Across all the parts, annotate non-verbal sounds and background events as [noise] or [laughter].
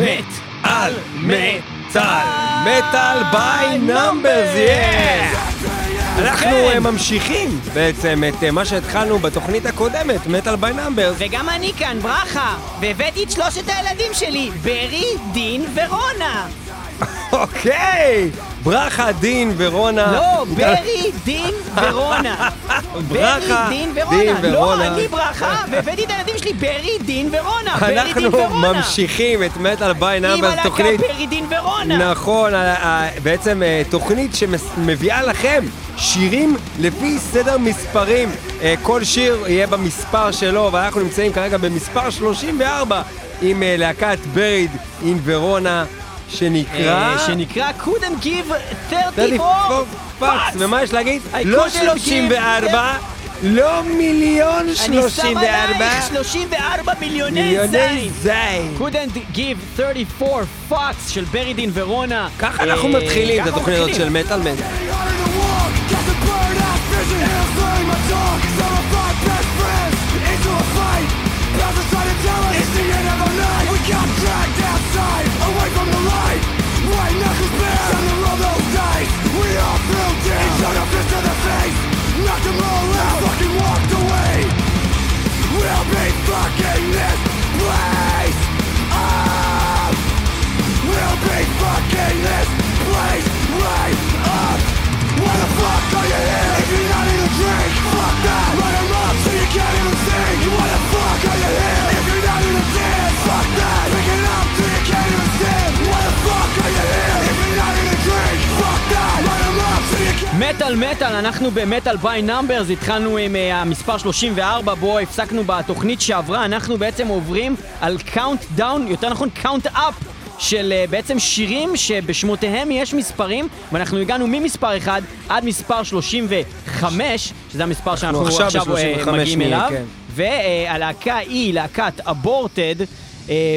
מת על מטאל, Metal by Numbers, yes! אנחנו כן. אה, ממשיכים בעצם את אה, מה שהתחלנו בתוכנית הקודמת, Metal by Numbers. וגם אני כאן, ברכה, והבאתי את שלושת הילדים שלי, ברי, דין ורונה. אוקיי! ברכה, דין ורונה. לא, ברי, דין ורונה. [laughs] ברכה, דין ורונה. לא. אני ברכה, והבאתי את הילדים שלי, ברי, דין ורונה. ברי, דין אנחנו ורונה. ממשיכים את Metal by עם Numbers, הלהקה תוכנית... ברי, דין ורונה. נכון, בעצם אה, תוכנית שמביאה לכם שירים לפי סדר מספרים. אה, כל שיר יהיה במספר שלו, ואנחנו נמצאים כרגע במספר 34 עם אה, להקת Buried in Verona, שנקרא... אה, שנקרא couldn't give 34 34 fucks. fucks, ומה יש להגיד? לא couldn't 34, לא מיליון אני שם 34, עלייך 34 מיליוני זין. זין. couldn't give 34 fucks של ברי דין ורונה. ככה אנחנו אה, מתחילים את הזאת של. מטאל מטאל. We'll מטאל מטאל, אנחנו ב Metal by Numbers, התחלנו עם אה, המספר 34 בו הפסקנו בתוכנית שעברה, אנחנו בעצם עוברים על countdown, יותר נכון count up. של אה, בעצם שירים שבשמותיהם יש מספרים ואנחנו הגענו ממספר 1 עד מספר 35 שזה המספר שאנחנו עכשיו עכשיו, ב-35 מגיעים נהיה, אליו כן. והלהקה היא להקת Aborted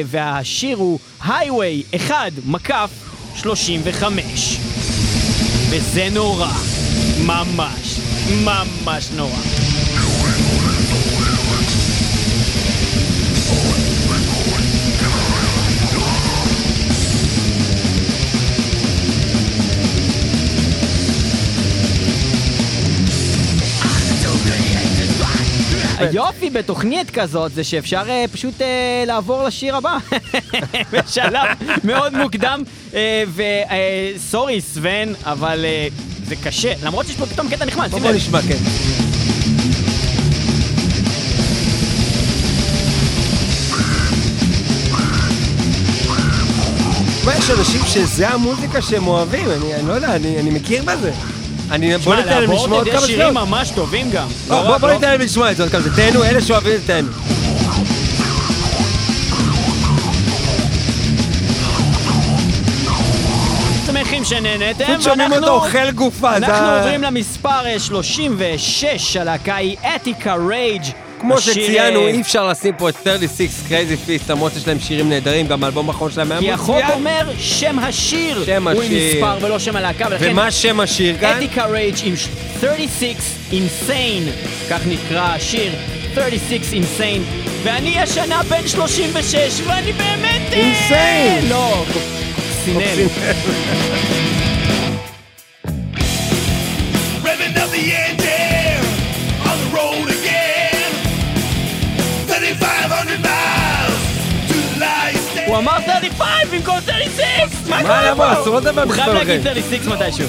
והשיר הוא הייווי 1 מקף 35 וזה נורא. ממש, ממש נורא. היופי בתוכנית כזאת זה שאפשר אה, פשוט אה, לעבור לשיר הבא [laughs] בשלב מאוד מוקדם וסורי סוון אבל אה, זה קשה למרות שיש פה פתאום קטע נחמד בוא. נשמע, כן. יש אנשים שזה המוזיקה שהם אוהבים, אני אני לא יודע, אני אני מכיר בזה. אני, בוא ניתן להם לשמוע עוד כמה יש שירים שניות. ממש טובים גם בוא, לא בוא, רק- בוא לא- ניתן להם לשמוע את זה עוד כמה, זה תהנו, אלה שאוהבים את תהנו. שנהנתם פשוט שומעים אותו אוכל גופה, אנחנו עוברים למספר אה, 36, הלהקה היא אתיקה רייג' כמו השיר, שציינו, אה, אי אפשר לשים פה את 36 קרייזי פיסט, למרות שיש להם שירים נהדרים, גם האלבום האחרון שלהם היה כי החוק מצוין. אומר שם השיר שם הוא עם השיר. מספר ולא שם הלהקה ולכן ומה שם השיר כאן? אתיקה רייג' עם 36 אינסיין כך נקרא השיר 36 אינסיין ואני השנה בן 36 ואני באמת... אה, Insane. לא, קוקסינל. Revving up the engine on the road again. 3,500 miles to the Lion הוא אמר 35 במקום 36! מה מה, קורה למה? פה? אסור לדבר הוא חייב במספר להגיד אחר. 36 מתישהו.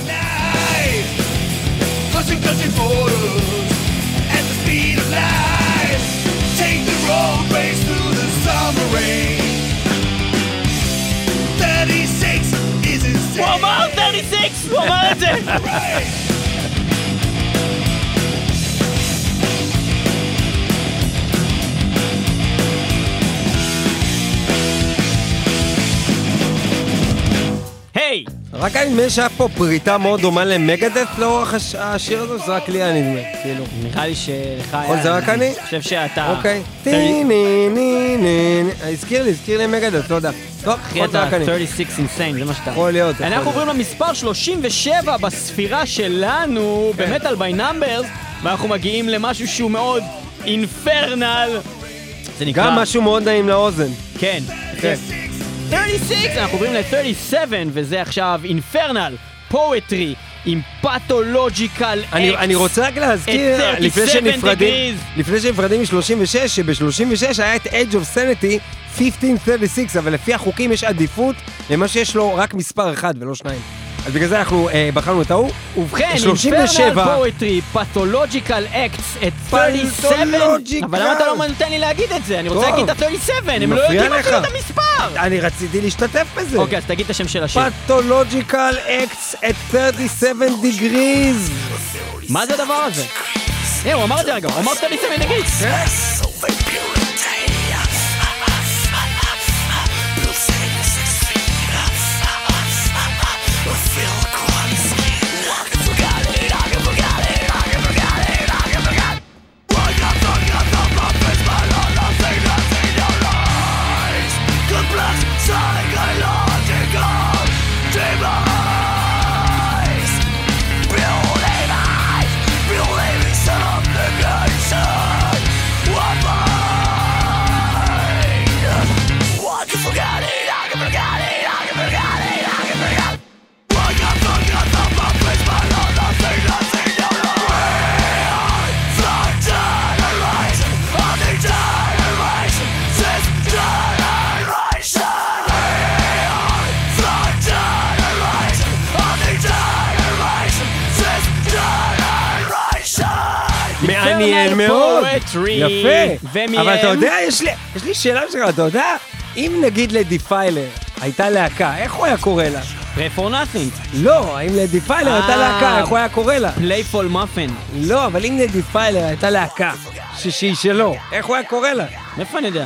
Crossing country borders at the speed of light. Take the road race through the summer rain. Is insane. הוא אמר 36! רק אני נדמה שהיה פה פריטה מאוד דומה למגדף לאורך הש- השיר הזה, שזה רק לי היה נדמה, כאילו. נראה לי שלך היה... יכול, זה רק אני? אני חושב שאתה... אוקיי. טי ני ני ני ני. הזכיר לי, הזכיר לי מגדף, לא יודע. טוב, אחי, יכול אתה להיות רק אני. 36 אינסיין, זה מה שאתה. יכול להיות, אנחנו. עוברים למספר 37 בספירה שלנו, במטאל ביי נאמברס, ואנחנו מגיעים למשהו שהוא מאוד אינפרנל. זה נקרא... גם משהו מאוד נעים לאוזן. כן, כן. 36, אנחנו עוברים ל-37, וזה עכשיו אינפרנל, פואטרי, עם פתולוג'יקל אני, אני רוצה רק להזכיר, לפני 37 שנפרדים. לפני שנפרדים מ-36, שב-36 היה את Edge of Sanity 1536, אבל לפי החוקים יש עדיפות למה שיש לו רק מספר אחד ולא שניים. אז בגלל זה אנחנו אה, בחרנו את ההוא. ובכן, 37. אינפרנל פואטרי, פתולוג'יקל אקס, את 37, Pathological. אבל למה אתה לא נותן לי להגיד את זה? אני רוצה טוב. להגיד את ה-37, הם לא יודעים אפילו. את המספר! אני רציתי להשתתף בזה. אוקיי, אז תגיד את השם של השיר. Pathological Acts at 37 degrees. מה זה הדבר הזה? אה, הוא אמר את זה רגע, הוא אמר 37 דגריס. מעניין מאוד. יפה. ומי אבל אתה? יודע, יש לי, יש לי שאלה שלך, אתה יודע, אם נגיד לדי פיילר הייתה להקה, איך הוא היה קורא לה? Pray for nothing. לא, אם לדי פיילר הייתה אה. להקה, איך הוא היה קורא לה? פלייפול מאפן. לא, אבל אם לדי פיילר הייתה להקה, שהיא שלו, איך הוא היה קורא לה? מאיפה אני יודע?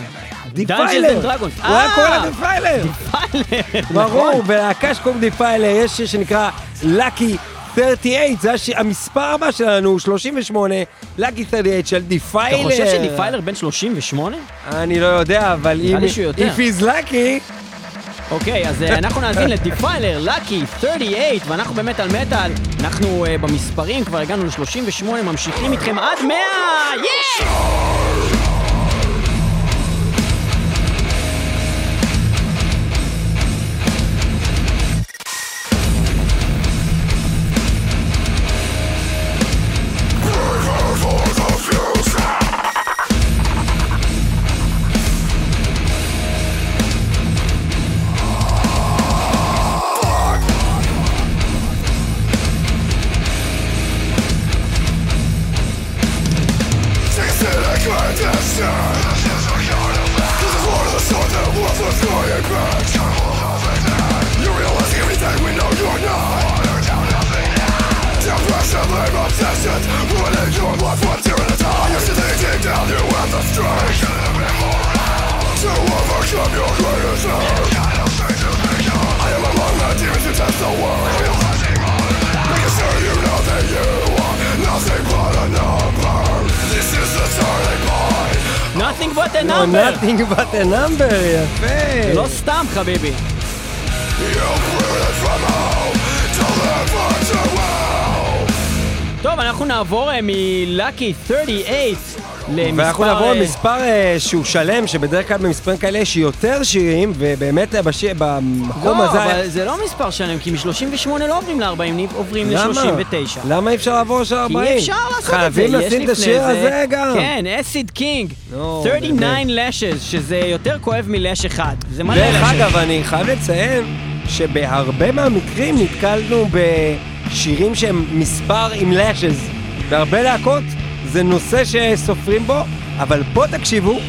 די Dungeons פיילר. and Dragons. הוא היה אה, קורא לה די פיילר. פיילר. ברור, בלהקה שקוראים די פיילר יש שיר שנקרא Lucky 38, זה הש- המספר הבא שלנו, 38, Lucky 38 של Defiler. אתה חושב ש Defiler בן 38? אני לא יודע, אבל אם... נראה לי. If he's lucky... אוקיי, אז אה, אנחנו נאזין ל Defiler, Lucky, 38, ואנחנו באמת על מטאל. אנחנו אה, במספרים, כבר הגענו ל-38, ממשיכים איתכם עד 100! יש! Nothing but a No, number! nothing but a number, יפה. לא סתם, חביבי. טוב, אנחנו נעבור אה, מלאקי 38 למספר... ואנחנו נעבור אה, למספר אה, שהוא שלם, שבדרך כלל במספרים כאלה יש יותר שירים, ובאמת בשיר- במקום לא, הזה... אבל זה לא מספר שלם, כי מ-38 לא עוברים ל-40, עוברים למה? ל-39. למה אי אפשר לעבור של 40? כי אפשר לעשות את זה, חייבים לשים את השיר זה- הזה גם. כן, אסיד קינג, נו, 39 באמת. לשז, שזה יותר כואב מלש אחד. זה מלא דרך לשז. אגב, אני חייב לציין שבהרבה מהמקרים נתקלנו בשירים שהם מספר עם לשז. בהרבה להקות זה נושא שסופרים בו, אבל פה תקשיבו,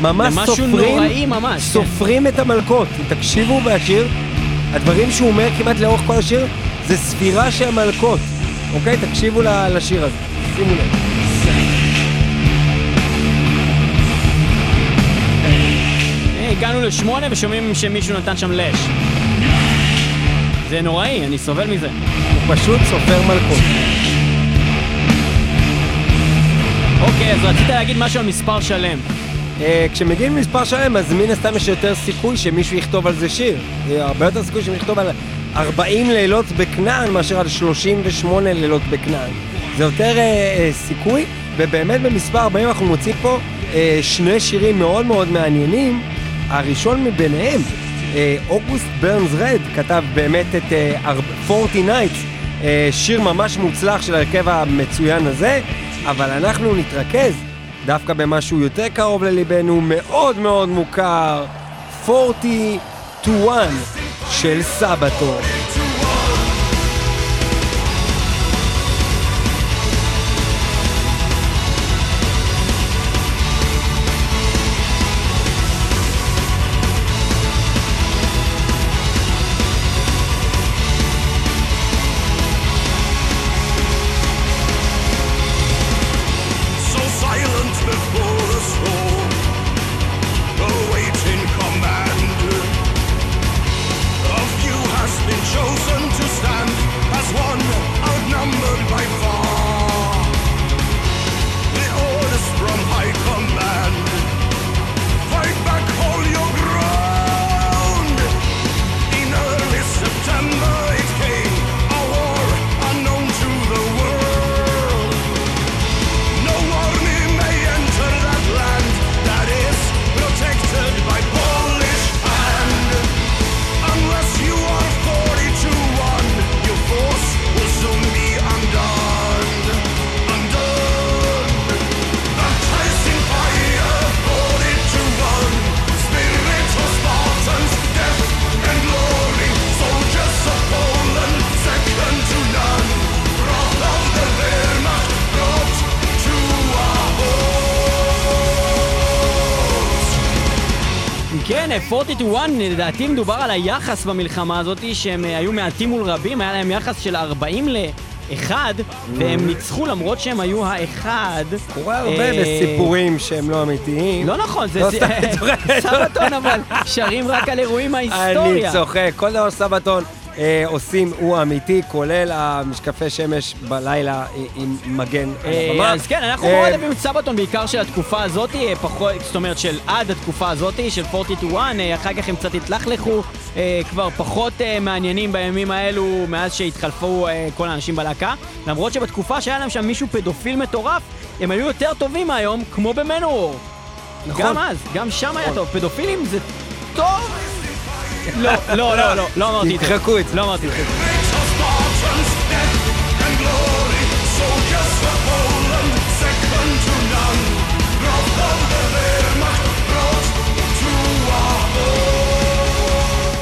ממש סופרים, נוראי ממש, כן. סופרים את המלכות. תקשיבו בשיר, הדברים שהוא אומר כמעט לאורך כל השיר זה ספירה של מלכות. אוקיי? תקשיבו לשיר הזה, שימו לב. הגענו לשמונה ושומעים שמישהו נתן שם לש. זה נוראי, אני סובל מזה. פשוט סופר מלכות. אוקיי, אז רצית להגיד משהו על מספר שלם. אה, כשמגיעים למספר שלם, אז מן הסתם יש יותר סיכוי שמישהו יכתוב על זה שיר. אה, הרבה יותר סיכוי שמישהו יכתוב על 40 לילות בכנען מאשר על 38 לילות בכנען. זה יותר אה, סיכוי, ובאמת במספר 40 אנחנו מוצאים פה שני שירים מאוד מאוד מעניינים. הראשון מביניהם August Burns Red כתב באמת את אה, ארבע- 40 Nights, אה, שיר ממש מוצלח של ההרכב המצוין הזה, אבל אנחנו נתרכז דווקא במשהו יותר קרוב לליבנו, מאוד מאוד מוכר, 40 to 1 של Sabaton. 40 to 1, לדעתי מדובר על היחס במלחמה הזאת, שהם אה, היו מעטים מול רבים, היה להם יחס של 40 ל-1, והם ניצחו למרות שהם היו האחד. קורה הרבה אה, בסיפורים שהם לא אמיתיים. לא נכון, זה לא, אני. סבתון, אבל שרים רק על אירועים אני מההיסטוריה. צוחק, כל דבר סבתון אה, עושים הוא אמיתי, כולל המשקפי שמש בלילה אה, עם מגן על אה, הבמה. אז כן, אנחנו אה, מאוד אוהבים את סבתון, בעיקר של התקופה הזאת, אה, פחות, זאת אומרת של עד התקופה הזאת, של 40 to 1, אה, אחר כך הם קצת התלכלכו, אה, כבר פחות אה, מעניינים בימים האלו, מאז שהתחלפו אה, כל האנשים בלהקה, למרות שבתקופה שהיה להם שם מישהו פדופיל מטורף, הם היו יותר טובים מהיום, כמו במנוור. נכון. גם אז, גם שם היה טוב. פדופילים זה טוב? לא, לא, לא, לא, לא אמרתי את זה. תמחקו את זה. לא אמרתי את זה.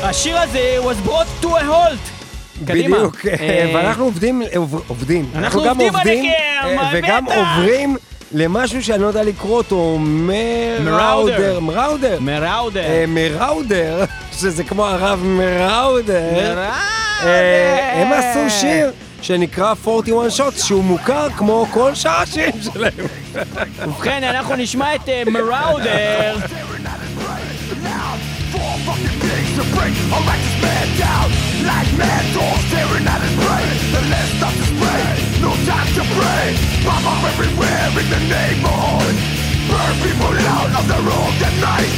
השיר הזה was brought to a halt. קדימה. בדיוק, אה, ואנחנו עובדים, עוב- עובדים. אנחנו גם עובדים אה, וגם. עוברים למשהו שאני לא יודע לקרוא אותו, מראודר. מראודר. מראודר. אה, מראודר, [laughs] שזה כמו הרב מראודר. מראודר. אה, הם עשו שיר שנקרא 41 Shots, שהוא מוכר כמו כל שאר השירים שלהם. [laughs] ובכן, אנחנו נשמע את אה, מראודר. Four fucking days to bring a righteous man down Like mad dogs staring at his brain The list starts to to pray. Pop up everywhere in the holy. Burn people out of their own at night.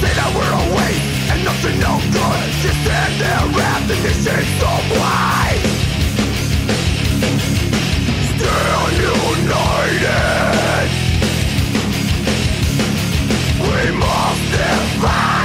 Say that we're awake and nothing no good. Just stand there wrapped in this shit so white Still united. We must fire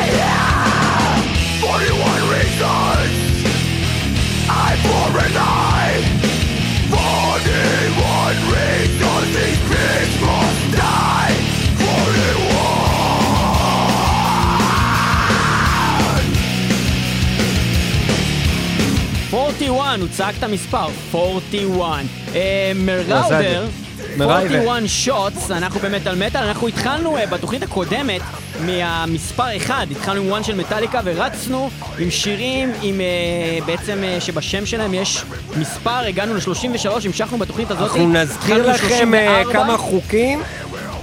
41, הוא צעק את המספר, 41. אה, מראודר, מרייבר. 41 שוטס, אנחנו במטאל מטאל, אנחנו התחלנו אה, בתוכנית הקודמת מהמספר 1, התחלנו עם 1 של מטאליקה ורצנו עם שירים עם אה, בעצם שבשם שלהם יש מספר, הגענו ל-33, המשכנו בתוכנית הזאת. אנחנו נזכיר לכם 34. כמה חוקים.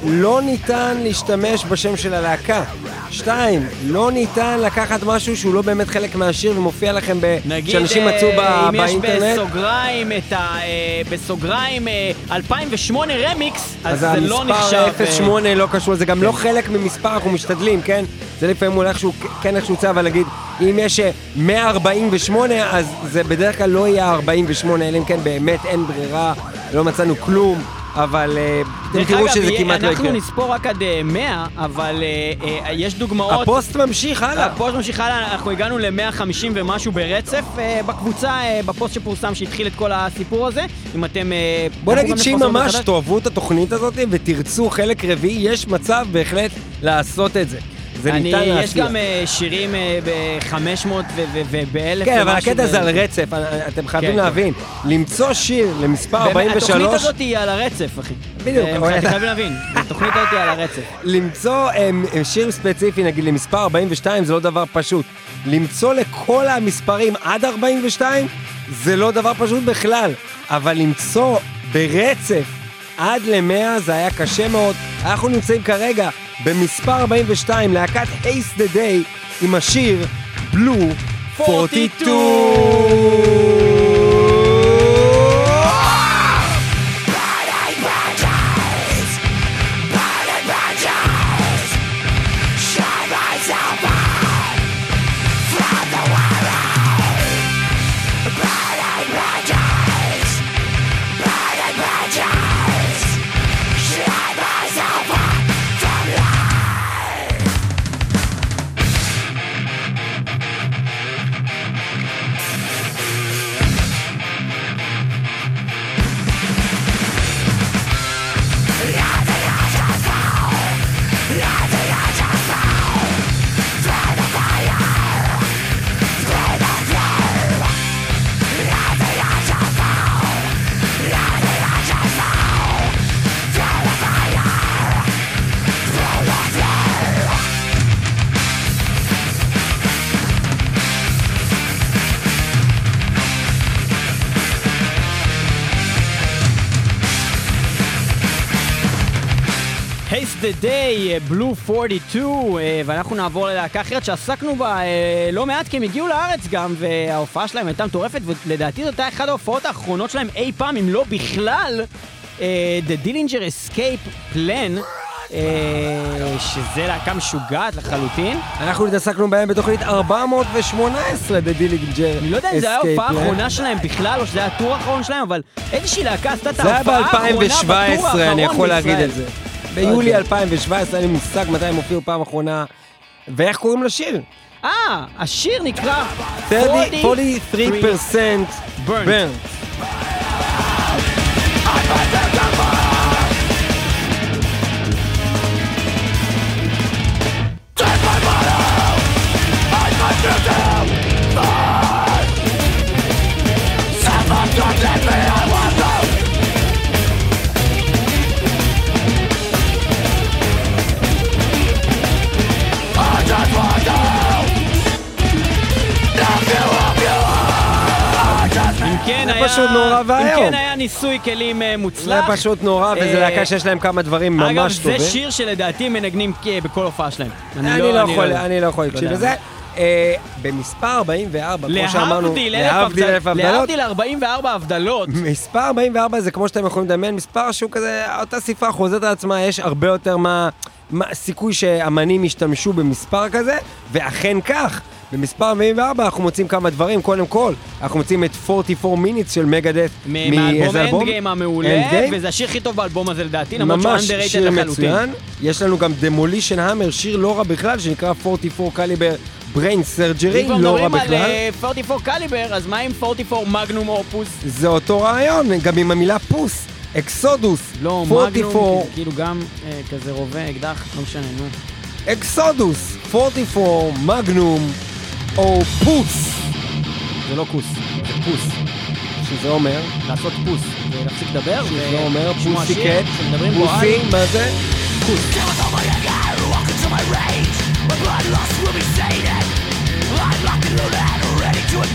לא ניתן להשתמש בשם של הלהקה. שתיים, לא ניתן לקחת משהו שהוא לא באמת חלק מהשיר ומופיע לכם ב... נגיד, שאנשים אה, מצאו ב... אם יש באינטרנט. בסוגריים את ה... אה, בסוגריים אה, 2008 רמיקס, אז, אז זה לא המספר נחשב... אה, 08 לא קשור, זה גם לא חלק ממספר, אנחנו משתדלים, כן? זה לפעמים אולי איכשהו כן איכשהו צו, אבל להגיד, אם יש אה, 148, אז זה בדרך כלל לא יהיה 48, אלא אם כן באמת אין ברירה, לא מצאנו כלום. אבל אה, אתם תראו שזה כמעט לא אנחנו יקרה. נספור רק עד אה, 100, אבל אה, אה, יש דוגמאות. הפוסט ממשיך הלאה. הפוסט ממשיך הלאה, אנחנו הגענו ל-150 ומשהו ברצף אה, בקבוצה, אה, בפוסט שפורסם שהתחיל את כל הסיפור הזה. אם אתם... אה, בוא אנחנו נגיד שאם ממש. תאהבו את התוכנית הזאת ותרצו חלק רביעי, יש מצב בהחלט לעשות את זה. זה אני, ניתן יש להצליח. גם אה, שירים ב-500 וב-1000 כן, אבל הקטע זה על רצף, אתם חייבים כן, להבין. למצוא שיר למספר 43, התוכנית הזאת היא על הרצף, אחי. בדיוק, אה, אתם חייבים להבין, התוכנית הזאת היא על הרצף. [laughs] למצוא שיר ספציפי, נגיד למספר 42, זה לא דבר פשוט. למצוא לכל המספרים עד 42, זה לא דבר פשוט בכלל. אבל למצוא ברצף עד ל-100 זה היה קשה מאוד. אנחנו נמצאים כרגע במספר 42, להקת Ace the Day, עם השיר בלו 42. Blue 42, אה, ואנחנו נעבור ללהקה אחרת שעסקנו בה אה, לא מעט, כי הם הגיעו לארץ גם, וההופעה שלהם הייתה מטורפת, ולדעתי זאת הייתה אחת ההופעות האחרונות שלהם אי פעם, אם לא בכלל, אה, The Dillinger Escape Plan, שזה להקה משוגעת לחלוטין. אנחנו התעסקנו בהם בתוכנית 418 ב Dillinger. אני לא יודע אם זה היה ההופעה האחרונה שלהם בכלל, או שזה היה ה tour האחרון שלהם, אבל איזושהי להקה עשתה את זה היה ההופעה האחרונה ב tour האחרון ב-2017, אני יכול להגיד בישראל. את זה. ביולי אוקיי. 2017, אין לי מושג מתי הם הופיעו פעם אחרונה. ואיך קוראים לשיר? אה, השיר נקרא 30, 43% Burnt. burnt. פשוט נורא אם ואיום. כן היה ניסוי כלים אה, זה מוצלח. פשוט נורא, וזו אה, להקה שיש להם כמה דברים אגב, ממש טובים. זה שיר שלדעתי מנגנים אה, בכל הופעה שלהם. אני לא יכול, אני לא יכול להקשיב. לזה. במספר 44, כמו שאמרנו, להבדיל אלף הבדלות. הבדלות, להבדיל 44 הבדלות. מספר 44 זה כמו שאתם יכולים לדמיין, מספר שהוא כזה, אותה ספרה חוזרת על עצמה, יש הרבה יותר מה, מה סיכוי שאמנים ישתמשו במספר כזה, ואכן כך. במספר 44 אנחנו מוצאים כמה דברים, קודם כל, אנחנו מוצאים את 44 Minutes של Megadeth. מ- מהאלבום Endgame המעולה? וזה השיר הכי טוב באלבום הזה לדעתי, למרות שהוא ממש underrated שיר לחלוטין. מצוין. יש לנו גם Demolition Hammer, שיר לא רע בכלל, שנקרא 44 Caliber Brain Surgery, אם כבר לא רע מדברים על בכלל. אה, 44 Caliber, אז מה עם 44 Magnum Opus? זה אותו רעיון, גם עם המילה Opus, Exodus, לא, מגנום, 44, כי- כאילו גם אה, כזה רובה, אקדח, לא משנה, נו. אקסודוס, 44, מגנום, או פוס, זה לא כוס, זה פוס. שזה אומר, לעשות פוס, ולהפסיק לדבר, שזה אומר ולשמוע פוסי שיר קט, שמדברים בו על... פוסי, מה זה? Your body on display Build myself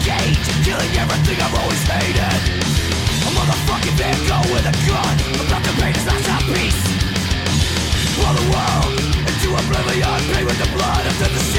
a tower of decay A symphony Written in human debris Art and murder, true synonymy No appeal, no I gotta rock to you I don't give a fuck such a mountain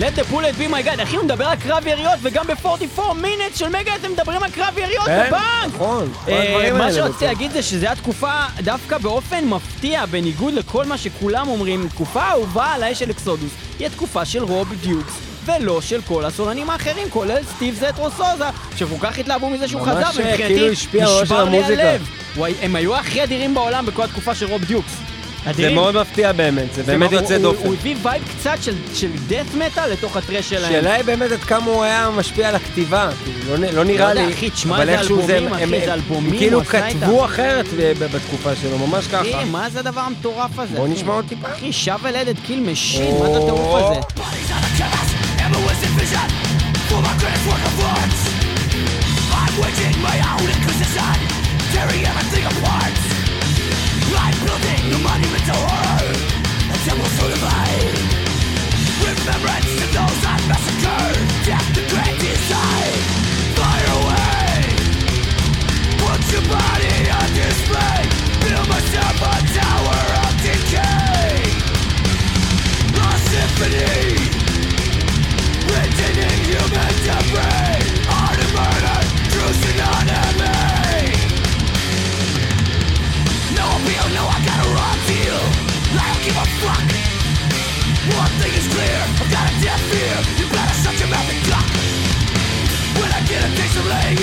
let the bullet be my god, אחי, הוא מדבר על קרב יריות, וגם ב-44 minutes של מגה אתם מדברים על קרב יריות כן, בבנק! נכון, כל אה, מה שרציתי. להגיד זה שזו הייתה תקופה דווקא באופן מפתיע, בניגוד לכל מה שכולם אומרים, תקופה אהובה עליי של אקסודוס, היא התקופה של רוב דיוקס. ולא של כל הסולנים האחרים, כולל סטיב זטרו סוזה, שכל כך התלהבו מזה שהוא חזר, אה, ומבחינתי כאילו נשבר על לי המוזיקה. הלב. הם היו הכי אדירים בעולם בכל התקופה של רוב דיוקס. זה. מאוד מפתיע באמת, זה באמת יוצא דופן. הוא הביא וייב קצת של- death metal לתוך ה thrash שלהם. השאלה היא באמת עד כמה הוא היה משפיע על הכתיבה, כאילו, לא לא נראה יודע, לי, אחי, תשמע אבל איכשהו אלבומים, הם- אחי, זה אלבומים הם כאילו כתבו. אחרת בתקופה שלו, ממש ככה. אחי, מה זה הדבר המטורף הזה? בוא? נשמע עוד טיפה. אחי, shovel headed kill machine, מה זה הטירוף הזה? My work of art. I'm waging my own tearing everything apart. I'm building a monument to horror, a temple so divine. Remembrance to those I massacred, death the great design. Fire away, put your body on display, build myself a tower of decay. A symphony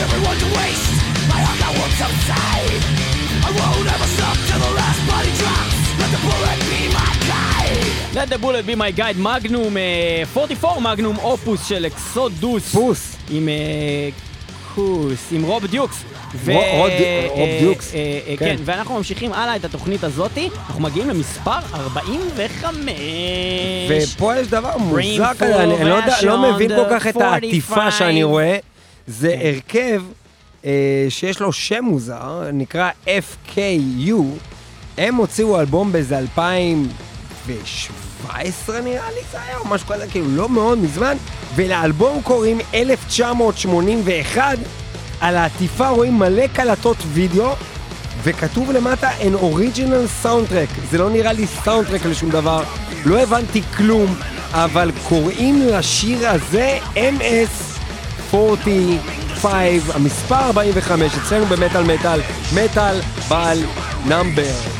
everyone to waste My hunger won't subside I won't ever stop till the last body drops Let the bullet be my guide Let the bullet be my guide, מגנום, אה, 44 מגנום אופוס של אקסודוס. פוס. עם כוס, עם רוב דיוקס. ו- רוב- רוב די- רוב דיוקס. כן. ואנחנו ממשיכים הלאה את התוכנית הזאתי, אנחנו מגיעים למספר 45. ופה יש דבר מוזר כזה, אני לא לא מבין כל כך את העטיפה 45. שאני רואה. זה הרכב אה, שיש לו שם מוזר, נקרא FKU. הם הוציאו אלבום באיזה 2017 נראה לי זה היה, או משהו כזה, כאילו לא מאוד מזמן, ולאלבום קוראים 1981. על העטיפה רואים מלא קלטות וידאו, וכתוב למטה an original soundtrack. זה לא נראה לי סאונדטרק לשום דבר, לא הבנתי כלום, אבל קוראים לשיר הזה MS45, המספר 45, אצלנו במטאל מטאל, מטאל בעל נאמבר.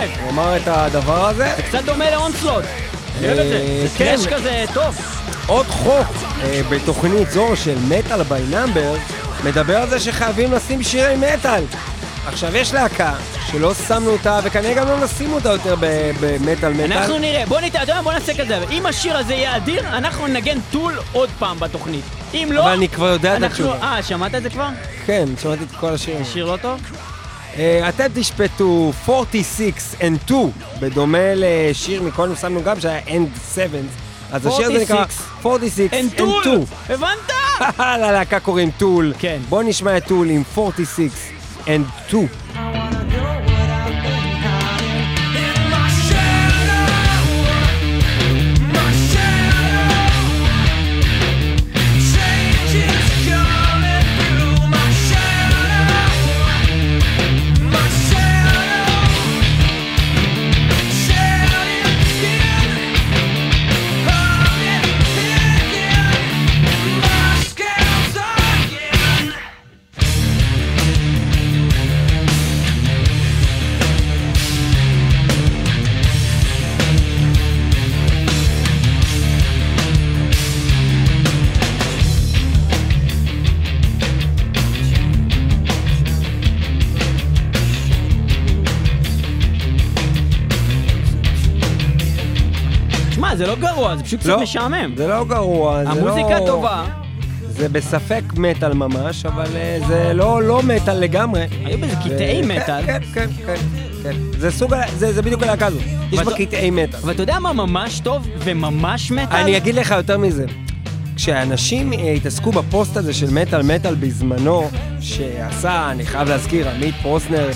45, הוא אמר את הדבר הזה. קצת דומה לאונסלוט. אני אוהב את זה, אה, זה כן. כזה טוב. עוד חוק אה, בתוכנית זו של מטאל ביי נאמבר מדבר על זה שחייבים לשים שירי מטאל. עכשיו יש להקה שלא שמנו אותה וכנראה גם לא נשים אותה יותר במטאל מטאל. אנחנו נראה, בוא ניתן, אתה יודע בוא נעשה כזה, אם השיר הזה יהיה אדיר, אנחנו ננגן טול עוד פעם בתוכנית. אם לא, אבל אני כבר יודע את. התשובה. אה, שמעת את זה כבר? כן, שמעתי את כל השירים. שיר לא טוב? אה, אתם תשפטו 46 and 2, בדומה לשיר מקודם שמנו גם שהיה End 7, אז השיר הזה נקרא 46 אין and טול! 2. הבנת? [laughs] ללהקה קוראים טול. כן. בואו נשמע את טול עם 46 and 2. זה לא גרוע, זה פשוט קצת לא, משעמם. זה לא גרוע, זה לא... המוזיקה טובה, זה בספק מטאל ממש, אבל אה, זה לא לא מטאל לגמרי. היו בזה זה- קטעי כן, מטאל. כן, כן, כן, כן. זה סוג, זה זה בדיוק הלהקה הזאת. יש בה קטעי מטאל. ואתה יודע מה ממש טוב וממש מטאל? אני אגיד לך יותר מזה. כשאנשים אה, התעסקו בפוסט הזה של מטאל מטאל בזמנו, שעשה, אני חייב להזכיר, עמית פרוסנר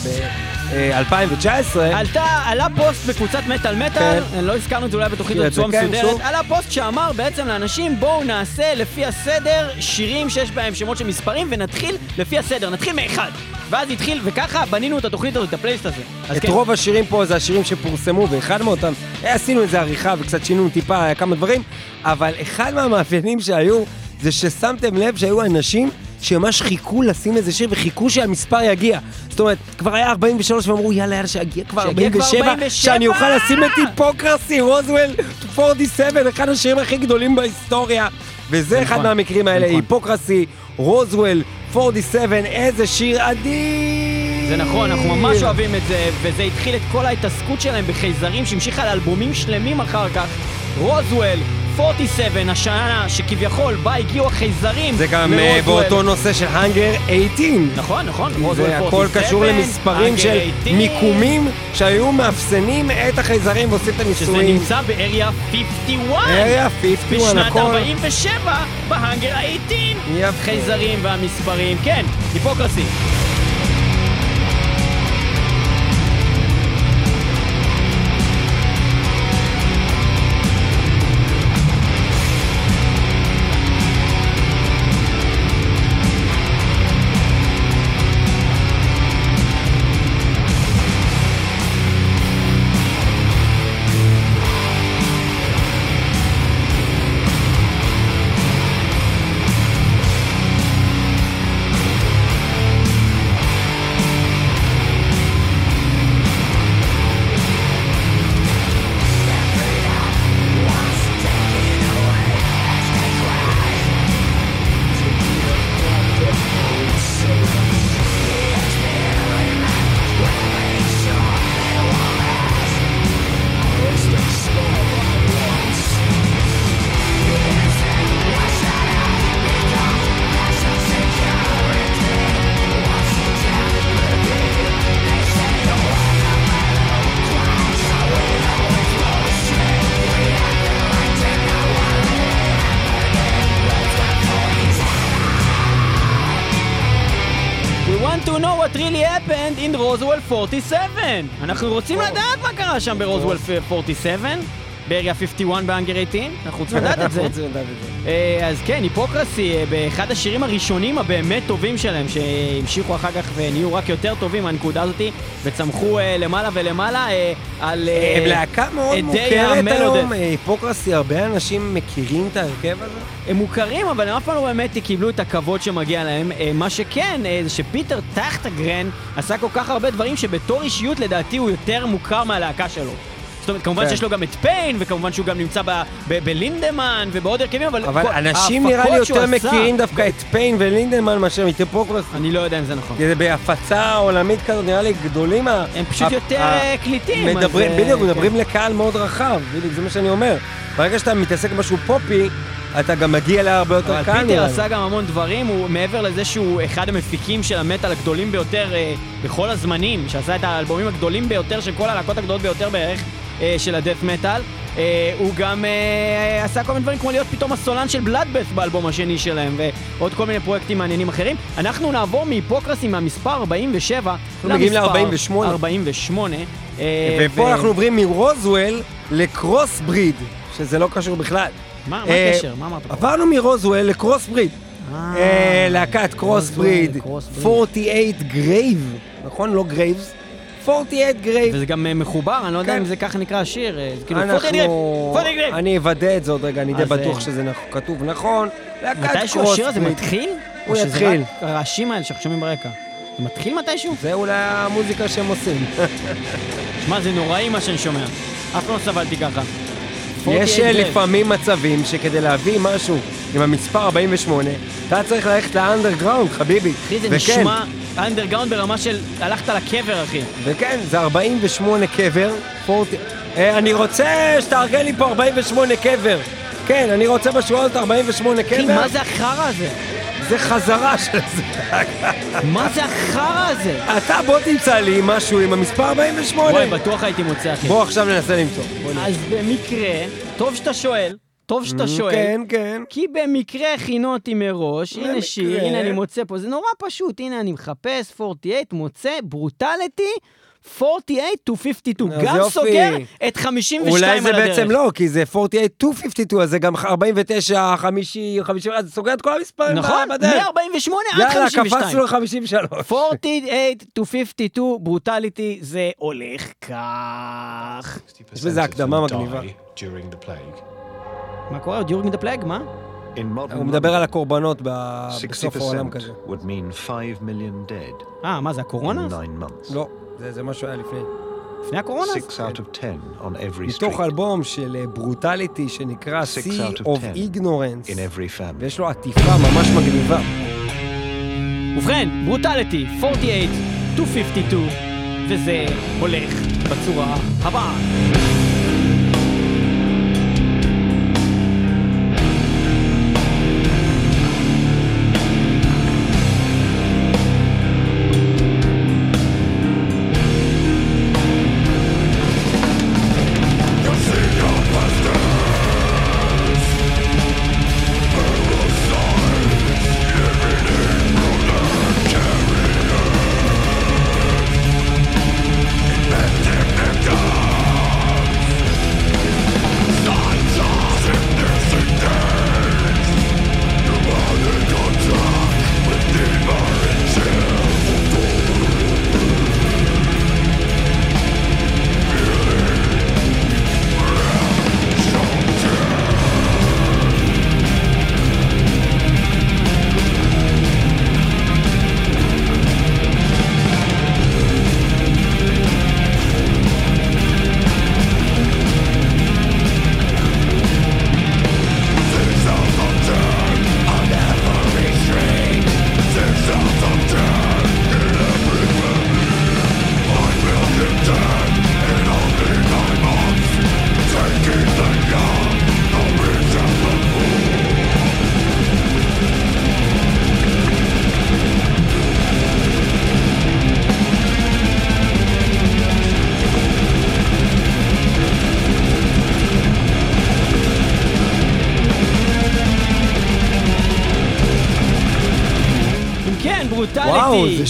ב-2019, עלתה, עלה פוסט בקבוצת מטאל מטאל, כן. לא הזכרנו את זה אולי בתוכנית בצורה כן, מסודרת, שוב. עלה פוסט שאמר בעצם לאנשים בואו נעשה לפי הסדר שירים שיש בהם שמות של מספרים ונתחיל לפי הסדר, נתחיל מאחד. ואז התחיל, וככה בנינו את התוכנית הזאת, את הפלייסט הזה. את כן, רוב השירים פה זה השירים שפורסמו, ואחד מאותם, אה, עשינו איזה עריכה וקצת שינינו טיפה אה, כמה דברים, אבל אחד מהמאפיינים שהיו, זה ששמתם לב שהיו אנשים שממש חיכו לשים איזה שיר וחיכו שהמספר יגיע. זאת אומרת, כבר היה 43 ואמרו יאללה יאללה שיגיע כבר שיגיע כבר 47, 47. שאני אוכל לשים את היפוקרסי, רוזוול 47, אחד השירים הכי גדולים בהיסטוריה. וזה אחד נכון, מהמקרים האלה, נכון. היפוקרסי, רוזוול 47, איזה שיר אדיר! זה נכון, אנחנו ממש אוהבים את זה, וזה התחיל את כל ההתעסקות שלהם בחייזרים שהמשיכה לאלבומים שלמים אחר כך. רוזוול, 47, השנה שכביכול בה הגיעו החייזרים. זה גם לרוזוול. באותו נושא של האנגר 18. נכון, נכון, זה 47, הכל קשור למספרים של 18, מיקומים שהיו מאפסנים את החייזרים ועושים את שזה הניסויים. נמצא באריה 51. אריה 51, בשנת הכל. 47, בהאנגר 18. יפה. חייזרים והמספרים, כן, היפוקרסי. 47. אנחנו רוצים לדעת מה קרה שם ברוזוול 47, באריה 51 באנגר 18, אנחנו רוצים לדעת את זה. אה, אז כן, היפוקרסי, אה, באחד השירים הראשונים הבאמת טובים שלהם, שהמשיכו אחר כך ונהיו רק יותר טובים מהנקודה הזאתי, וצמחו אה, למעלה ולמעלה על... הם להקה מאוד מוכרת. היום, היפוקרסי, הרבה אנשים מכירים את ההרכב הזה? הם מוכרים, אבל הם אף פעם לא באמת קיבלו את הכבוד שמגיע להם. מה שכן, זה שפיטר טחטגרן עשה כל כך הרבה דברים שבתור אישיות לדעתי הוא יותר מוכר מהלהקה שלו. זאת אומרת, כמובן כן. שיש לו גם את פיין, וכמובן שהוא גם נמצא בלינדמן ובעוד הרכבים, אבל... אבל אנשים נראה לי יותר מכירים דווקא את פיין ולינדמן מאשר את היפוקרסי. אני לא יודע אם זה נכון. זה בהפצה עולמית כזאת, נראה לי גדולים ה... הם פשוט יותר אה, קליטים. מדברים, אה, בדיוק, כן. מדברים לקהל מאוד רחב, בדיוק, זה מה שאני אומר. ברגע שאתה מתעסק במשהו פופי, אתה גם מגיע להרבה יותר אבל קהל. פיטר. עשה גם המון דברים, הוא מעבר לזה שהוא אחד המפיקים של המטאל הגדולים ביותר אה, בכל הזמנים, שעשה את האלבומים הגדולים ביותר של כל הלהקות הגדולות ביותר בערך של הדף מטאל. אה, הוא גם אה, עשה כל מיני דברים כמו להיות פתאום הסולן של בלאדבeth באלבום השני שלהם, ועוד כל מיני פרויקטים מעניינים אחרים. אנחנו נעבור מהיפוקרסי מהמספר 47 מגיעים למספר ל-48. 48. אה, ופה ו- אנחנו עוברים מרוזוול לקרוס בריד, שזה לא קשור בכלל. מה אה, הקשר? מה אמרת פה? עברנו מ Roswell ל Crossbreed. אה, להקת Crossbreed. 48 Grave, נכון? לא Graves? 48 Grave. וזה גם אה, מחובר, אני לא יודע כן. אם זה ככה נקרא השיר, אה, כאילו אנחנו... אני אוודא את זה עוד רגע, אני די אז, בטוח אה, שזה כתוב נכון. מתישהו השיר הזה. מתחיל? הוא יתחיל. הרעשים האלה שאנחנו שומעים ברקע? זה מתחיל מתישהו? זה אולי המוזיקה שהם עושים. [laughs] שמע, זה נוראי מה שאני שומע. אף פעם לא סבלתי ככה. יש 48 אה, Grave. לפעמים מצבים שכדי להביא משהו עם המספר 48, אתה צריך ללכת לאנדרגראונד, חביבי. אחי, זה וכן, נשמע אנדרגראונד ברמה של הלכת לקבר, אחי. וכן, זה 48 קבר. 40... אה, אני רוצה שתארגן לי פה 48 קבר. כן, אני רוצה בשבועות 48 אחי, קבר. מה זה החרא הזה? זה חזרה של זה. מה זה החרא הזה? אתה בוא תמצא לי משהו עם המספר 48. וואי, בטוח הייתי מוצא, אחי. בוא עכשיו ננסה למצוא. אז במקרה, טוב שאתה שואל, טוב שאתה שואל. כן, כן. כי במקרה הכינו אותי מראש, הנה. שיר, הנה אני מוצא פה, זה נורא פשוט, הנה אני מחפש 48, מוצא, ברוטליטי, 48 to 52, אז גם יופי. סוגר את 52 אולי על זה הדרך. בעצם לא, כי זה 48-252, אז זה גם 49, 50, 50, אז זה סוגר את כל המספרים נכון, בדרך. מ-48 עד יאללה, 52. קפצנו ל-53. 48 to 52, ברוטליטי, זה הולך כך. יש בזה הקדמה מגניבה. During the plague. מה קורה? דיורינג דה פלאג? מה? In modern הוא מדבר על הקורבנות ב- בסוף העולם 60% כזה. would mean 5 million dead אה, מה זה הקורונה? 9 months. לא, זה זה משהו היה לפני. לפני הקורונה? 6 out of 10 on every מתוך. אלבום של ברוטליטי שנקרא Six Sea out of. Ignorance, in every family. ויש לו עטיפה ממש מגניבה. ובכן, ברוטליטי, 48 to 52, וזה הולך בצורה הבאה.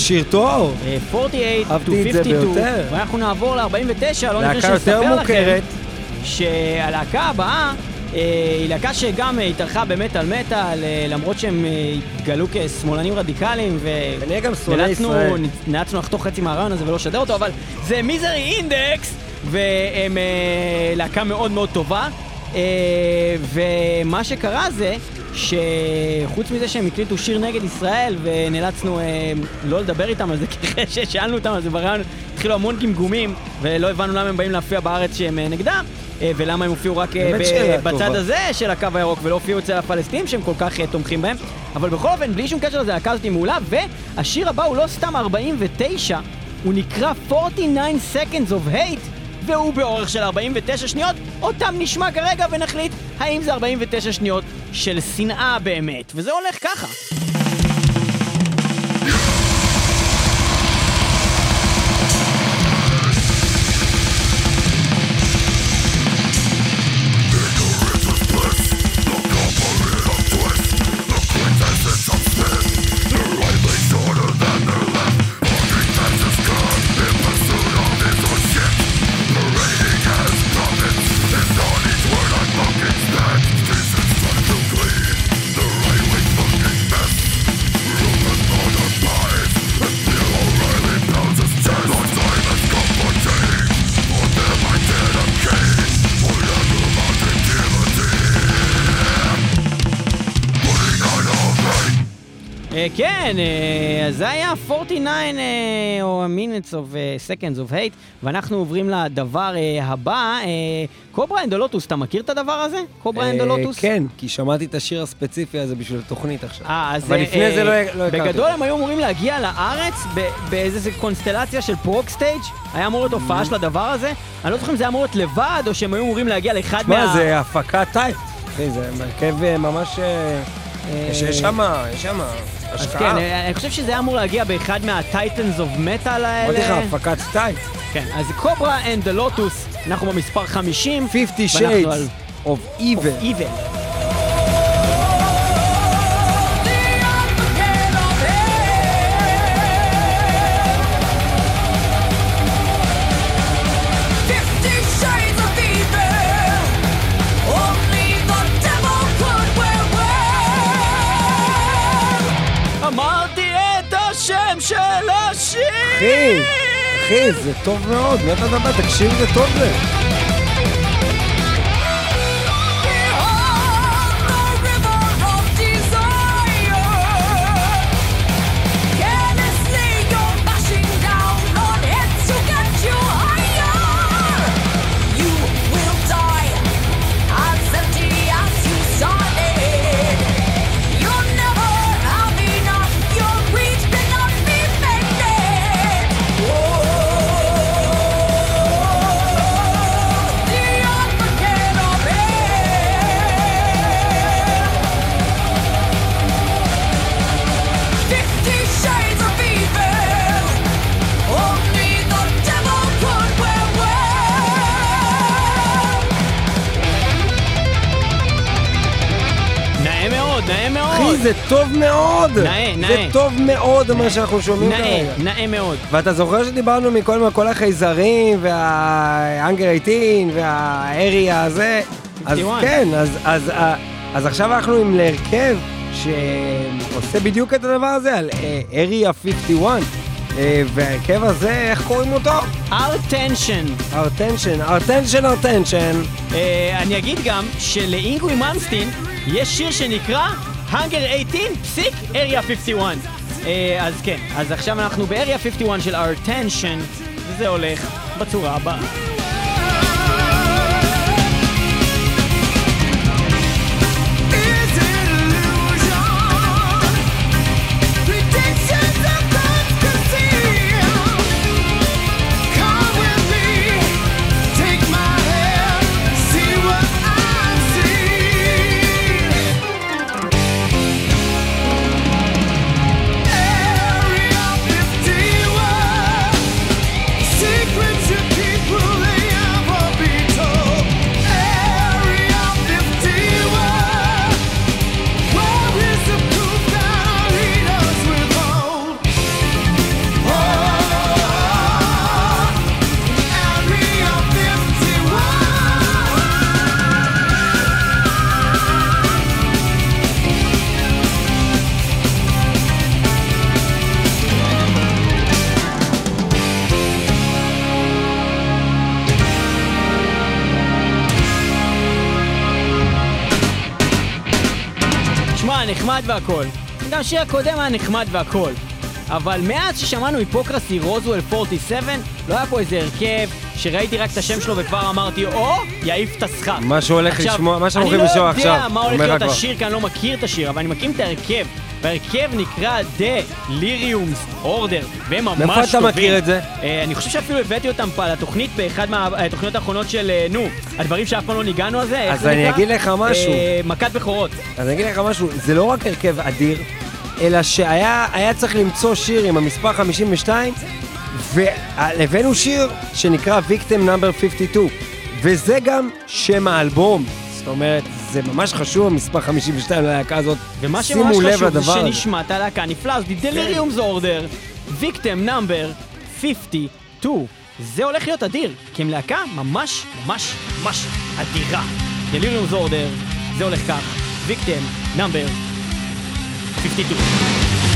שיר טוב. אה, 48 אהבתי את to זה 52, ביותר. ואנחנו נעבור ל-49, לא יותר שנספר לכם. שהלהקה הבאה אה, היא להקה שגם אה, התארחה במטאל מטאל, אה, למרות שהם התגלו כשמאלנים רדיקליים, ו... ונהיה גם שונאי נאלצנו- ישראל. נאלצנו לחתוך חצי מהרעיון הזה ולא לשדר אותו, אבל זה מיזרי אינדקס, והם להקה מאוד מאוד טובה. ומה שקרה זה שחוץ מזה שהם הקליטו שיר נגד ישראל ונאלצנו אה, לא לדבר איתם על זה, [laughs] כי אחרי ששאלנו אותם על זה ברעיון התחילו המון גמגומים ולא הבנו למה הם באים להופיע בארץ שהם אה, נגדם אה, ולמה הם הופיעו רק אה, ב- בצד טובה. הזה של הקו הירוק ולא הופיעו אצל הפלסטינים שהם כל כך אה, תומכים בהם אבל בכל אופן, בלי שום קשר לזה, הלהקה הזאת מעולה והשיר הבא הוא לא סתם 49 הוא נקרא 49 Seconds of Hate והוא באורך של 49 שניות, אותם נשמע כרגע ונחליט האם זה 49 שניות של שנאה באמת. וזה הולך ככה. כן, אה, זה היה 49 אה, או minutes of אה, seconds of hate, ואנחנו עוברים לדבר הבא. Kobra and the Lotus, אתה מכיר את הדבר הזה? Kobra and the Lotus? כן, כי שמעתי את השיר הספציפי הזה בשביל התוכנית עכשיו. אז... אבל לפני זה לא לא הכרתי. בגדול הם היו אמורים להגיע לארץ ב- באיזה קונסטלציה של Prog Stage, היה אמור להיות הופעה של הדבר הזה. אני לא זוכר אם זה היה אמור להיות לבד, או שהם היו אמורים להגיע לאחד מה, מה... זה הפקה טייפ. אחי, זה הרכב אה, ממש... יש שם, יש שם אז השקעה. כן, אה, אני חושב שזה היה אמור להגיע באחד מה Titans of Metal האלה. אמרתי לך, הפקת טייפ. כן, אז Kobra and Lotus, אנחנו במספר 50. 50 ואנחנו על- Shades of Evil. Evil. Fifty אחי, אחי, זה טוב מאוד, מה אתה מדבר? תקשיב זה טוב זה. זה טוב מאוד. נאה, זה נאה. טוב מאוד מה שאנחנו שומעים נאה, כרגע. נאה מאוד. ואתה זוכר שדיברנו מכל כל החייזרים והאנגר 18 והאריה הזה? אז 51. כן, אז, אז, אז, אז עכשיו אנחנו עם להרכב שעושה בדיוק את הדבר הזה על אריה 51. אה, וההרכב הזה, איך קוראים אותו? ארטנשן. ארטנשן, ארטנשן, ארטנשן. אה, אני אגיד גם שלאינגוי מלמסטין יש שיר שנקרא Hunger 18, פסיק, Area 51. אה, אז כן, אז עכשיו אנחנו ב-Area 51 של ארטנשן, וזה הולך בצורה הבאה. נחמד והכל. גם השיר הקודם היה נחמד והכל. אבל מאז ששמענו היפוקרסי רוזוול 47, לא היה פה איזה הרכב שראיתי רק את השם שלו וכבר אמרתי, או, יעיף את הסכך. מה שהולך עכשיו, לשמוע, מה שאנחנו הולכים לשמוע אני לא יודע עכשיו. מה הולך להיות. השיר, כי אני לא מכיר את השיר, אבל אני מכיר את ההרכב. וההרכב נקרא Delirium's Order, והם ממש טובים. מאיפה אתה מכיר את זה? אה, אני חושב שאפילו הבאתי אותם פה לתוכנית באחד מהתוכניות האחרונות של, אה, נו, הדברים שאף פעם לא ניגענו על זה, איך אז זה אני נקרא? אגיד לך משהו. אה, מכת בכורות. אז אני אגיד לך משהו, זה לא רק הרכב אדיר, אלא שהיה היה צריך למצוא שיר עם המספר 52, והבאנו שיר שנקרא Victim Number 52, וזה גם שם האלבום. זאת אומרת, זה ממש חשוב, המספר 52 ללהקה הזאת. ומה שממש חשוב זה לדבר הזה. שנשמע את הלהקה נפלא, אז דליריומס אורדר, ויקטם נאמבר 52. זה הולך להיות אדיר, כי הם להקה ממש ממש ממש אדירה. דליריומס אורדר, זה הולך כך, ויקטם נאמבר 52.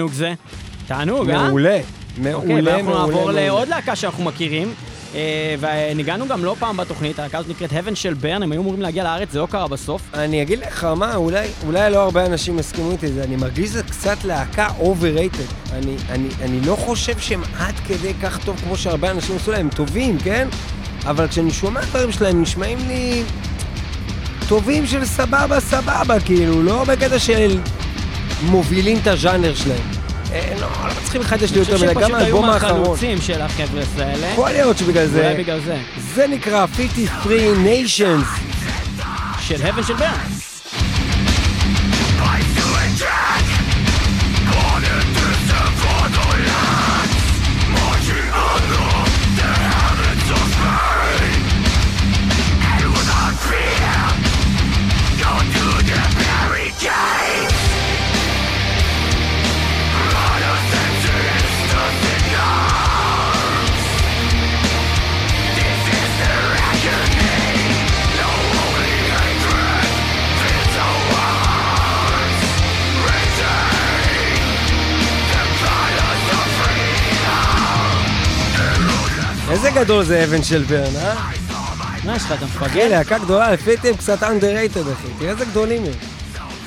תענוג זה. תענוג, אה? מעולה. אוקיי, מעולה, ואנחנו מעולה. נעבור מעולה. לעוד להקה שאנחנו מכירים. אה, וניגענו גם לא פעם בתוכנית, הלהקה הזאת נקראת Heaven של ברן, הם היו אמורים להגיע לארץ, זה לא קרה בסוף. אני אגיד לך מה, אולי, אולי לא הרבה אנשים יסכימו איתי, זה, אני מרגיש שזה קצת להקה overrated. אני, אני, אני לא חושב שהם עד כדי כך טוב כמו שהרבה אנשים עשו להם, הם טובים, כן? אבל כשאני שומע דברים שלהם, הם נשמעים לי טובים של סבבה סבבה, כאילו, לא בקטע של מובילים את הז'אנר שלהם. אה, לא, לא צריכים לחדש לי אני יותר חושב מדי, שפשוט גם היו האלבום האחרון. מהחלוצים של החבר'ה האלה. יכול להיות שבגלל זה, אולי בגלל זה. זה נקרא 53 Nations. של Heaven של ברן. איזה גדול זה אבן של ברן, אה? מה יש לך, אתה מפגר? להקה גדולה, לפי דעתי הם קצת underrated, אחי. תראה איזה גדולים הם.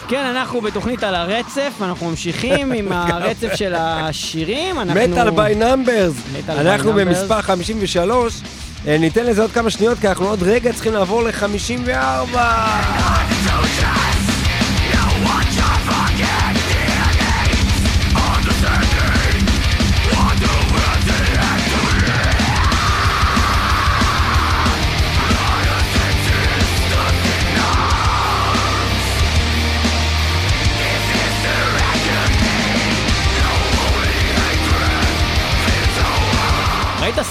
כן, אנחנו בתוכנית על הרצף, אנחנו ממשיכים עם [laughs] הרצף של השירים. Metal by Numbers. אנחנו. במספר 53. אה, ניתן לזה עוד כמה שניות, כי אנחנו עוד רגע צריכים לעבור ל-54.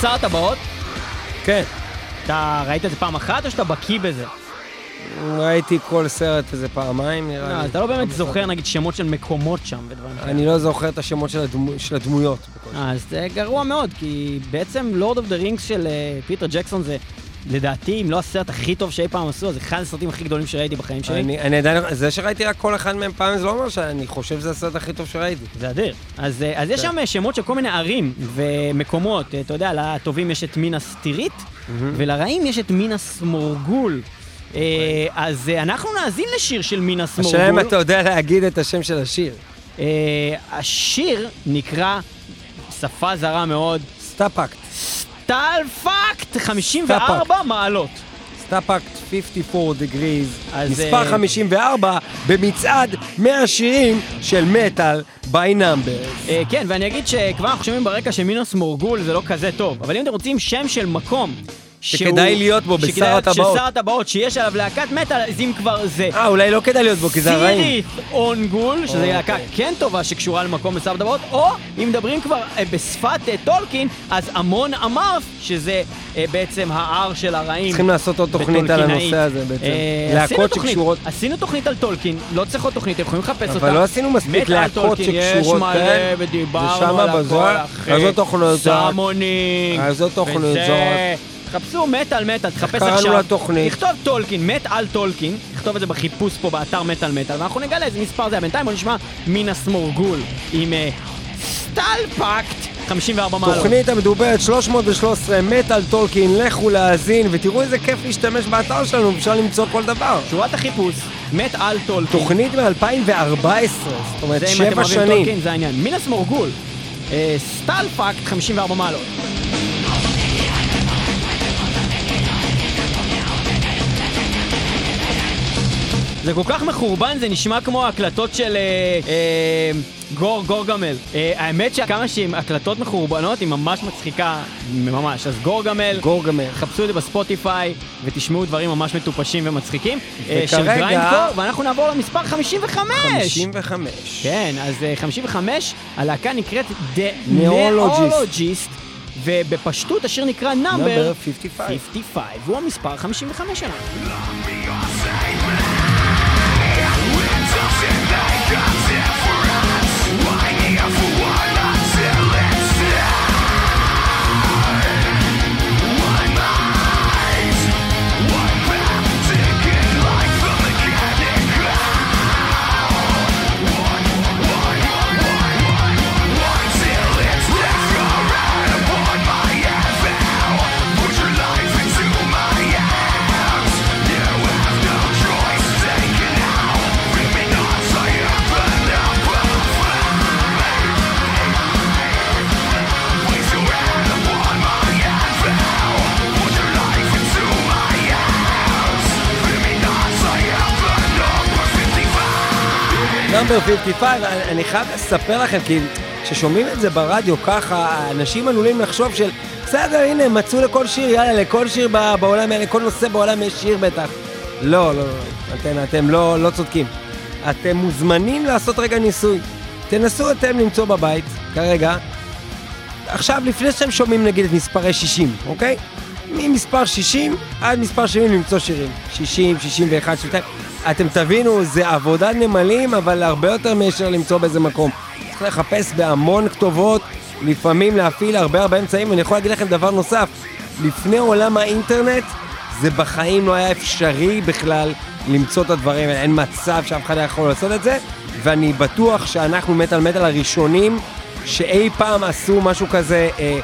ראית שר הטבעות? כן, אתה ראית את זה פעם אחת או שאתה בקיא בזה? ראיתי כל סרט איזה פעמיים, נראה לא, לי. אתה לא באמת זוכר נגיד שמות של מקומות שם ודברים כאלה. אני לא זוכר את השמות של הדמו- של הדמויות. אז זה גרוע מאוד, כי בעצם Lord of the Rings של אה, פיטר ג'קסון זה, לדעתי, אם לא הסרט הכי טוב שאי פעם עשו, אז אחד הסרטים הכי גדולים שראיתי בחיים שלי. אני אני עדיין, זה שראיתי רק כל אחד מהם פעם, זה לא אומר שאני חושב שזה הסרט הכי טוב שראיתי. זה אדיר. אז, אה, אז יש כן. שם אה, שמות של כל מיני ערים ומקומות. אה, אתה יודע, לטובים יש את מינס טירית, ולרעים יש את מינס מורגול. אה, אז אנחנו נאזין לשיר של מינס השאלה אם. אתה יודע להגיד את השם של השיר. השיר נקרא, שפה זרה מאוד, סטאפאקט. סטלפקט 54 מעלות. סטאפאקט 54 degrees, אז, מספר אה, 54 במצעד 100 שירים של Metal by Number. אה, כן, ואני אגיד שכבר אנחנו שומעים ברקע שמינס מורגול זה לא כזה טוב, אבל אם אתם רוצים שם של מקום שכדאי להיות בו, בשר הטבעות. של שר הטבעות, שיש עליו להקת מטאל, אז אם כבר זה. אה, אולי לא כדאי להיות בו, כי זה הרעים. סירית אונגול, שזו אוקיי. להקה כן טובה שקשורה למקום בשר הטבעות, או אם מדברים כבר אה, בשפת אה, טולקין, אז אמון אמארת', שזה אה, בעצם ההר של הרעים. צריכים לעשות עוד תוכנית על. הנושא הזה בעצם. להקות שקשורות. עשינו תוכנית על טולקין, לא צריך עוד תוכנית, אתם יכולים לחפש אותה. אבל לא עשינו מספיק להקות שקשורות, כן? ודיברנו על הכל? אחי. אז זו תוכנית זוהר. Summoning. אז זו תוכנית תחפשו מטאל מטאל, תחפש קראנו עכשיו. לתוכנית? תכתוב טולקין, מת על טולקין, תכתוב את זה בחיפוש פה באתר מטאל מטאל, ואנחנו נגלה איזה מספר זה, בינתיים בוא נשמע מינס מורגול עם אה, סטלפקט 54 מעלות. תוכנית המדוברת 313 מטאל טולקין, לכו להאזין ותראו איזה כיף להשתמש באתר שלנו, אפשר למצוא כל דבר. שורת החיפוש, מת על טולקין. תוכנית מ-2014, זאת אומרת זה אם אתם שבע אוהבים שנים. טולקין, זה העניין. מינס מורגול, אה, סטלפקט 54 מעלות. זה כל כך מחורבן, זה נשמע כמו הקלטות של אה, אה, גור גורגמל. אה, האמת שכמה שהן הקלטות מחורבנות, היא ממש מצחיקה, ממש. אז גורגמל, גורגמר. חפשו את זה בספוטיפיי ותשמעו דברים ממש מטופשים ומצחיקים. אה, של וכרגע- גריינדקור, ואנחנו נעבור למספר 55. 55. כן, אז אה, 55, הלהקה נקראת The Neologist. ובפשטות השיר נקרא נאמבר 55. 55, והוא המספר 55 שלנו. נאמבר 55, אני- חייב לספר לכם, כי כששומעים את זה ברדיו ככה, אנשים עלולים לחשוב של, בסדר, הנה, מצאו לכל שיר, יאללה, לכל שיר בעולם, לכל נושא בעולם יש שיר בטח. לא, לא, לא, אתם, אתם לא, לא צודקים. אתם מוזמנים לעשות רגע ניסוי. תנסו אתם למצוא בבית, כרגע, עכשיו, לפני שאתם שומעים נגיד את מספרי 60, אוקיי? ממספר 60 עד מספר 70 למצוא שירים. 60, 61, 62. אתם תבינו, זה עבודת נמלים, אבל הרבה יותר מאשר למצוא באיזה מקום. צריך לחפש בהמון כתובות, לפעמים להפעיל הרבה הרבה אמצעים, ואני יכול להגיד לכם דבר נוסף, לפני עולם האינטרנט, זה בחיים לא היה אפשרי בכלל למצוא את הדברים האלה, אין מצב שאף אחד היה יכול לעשות את זה, ואני בטוח שאנחנו מטאל מטאל הראשונים שאי פעם עשו משהו כזה, אה,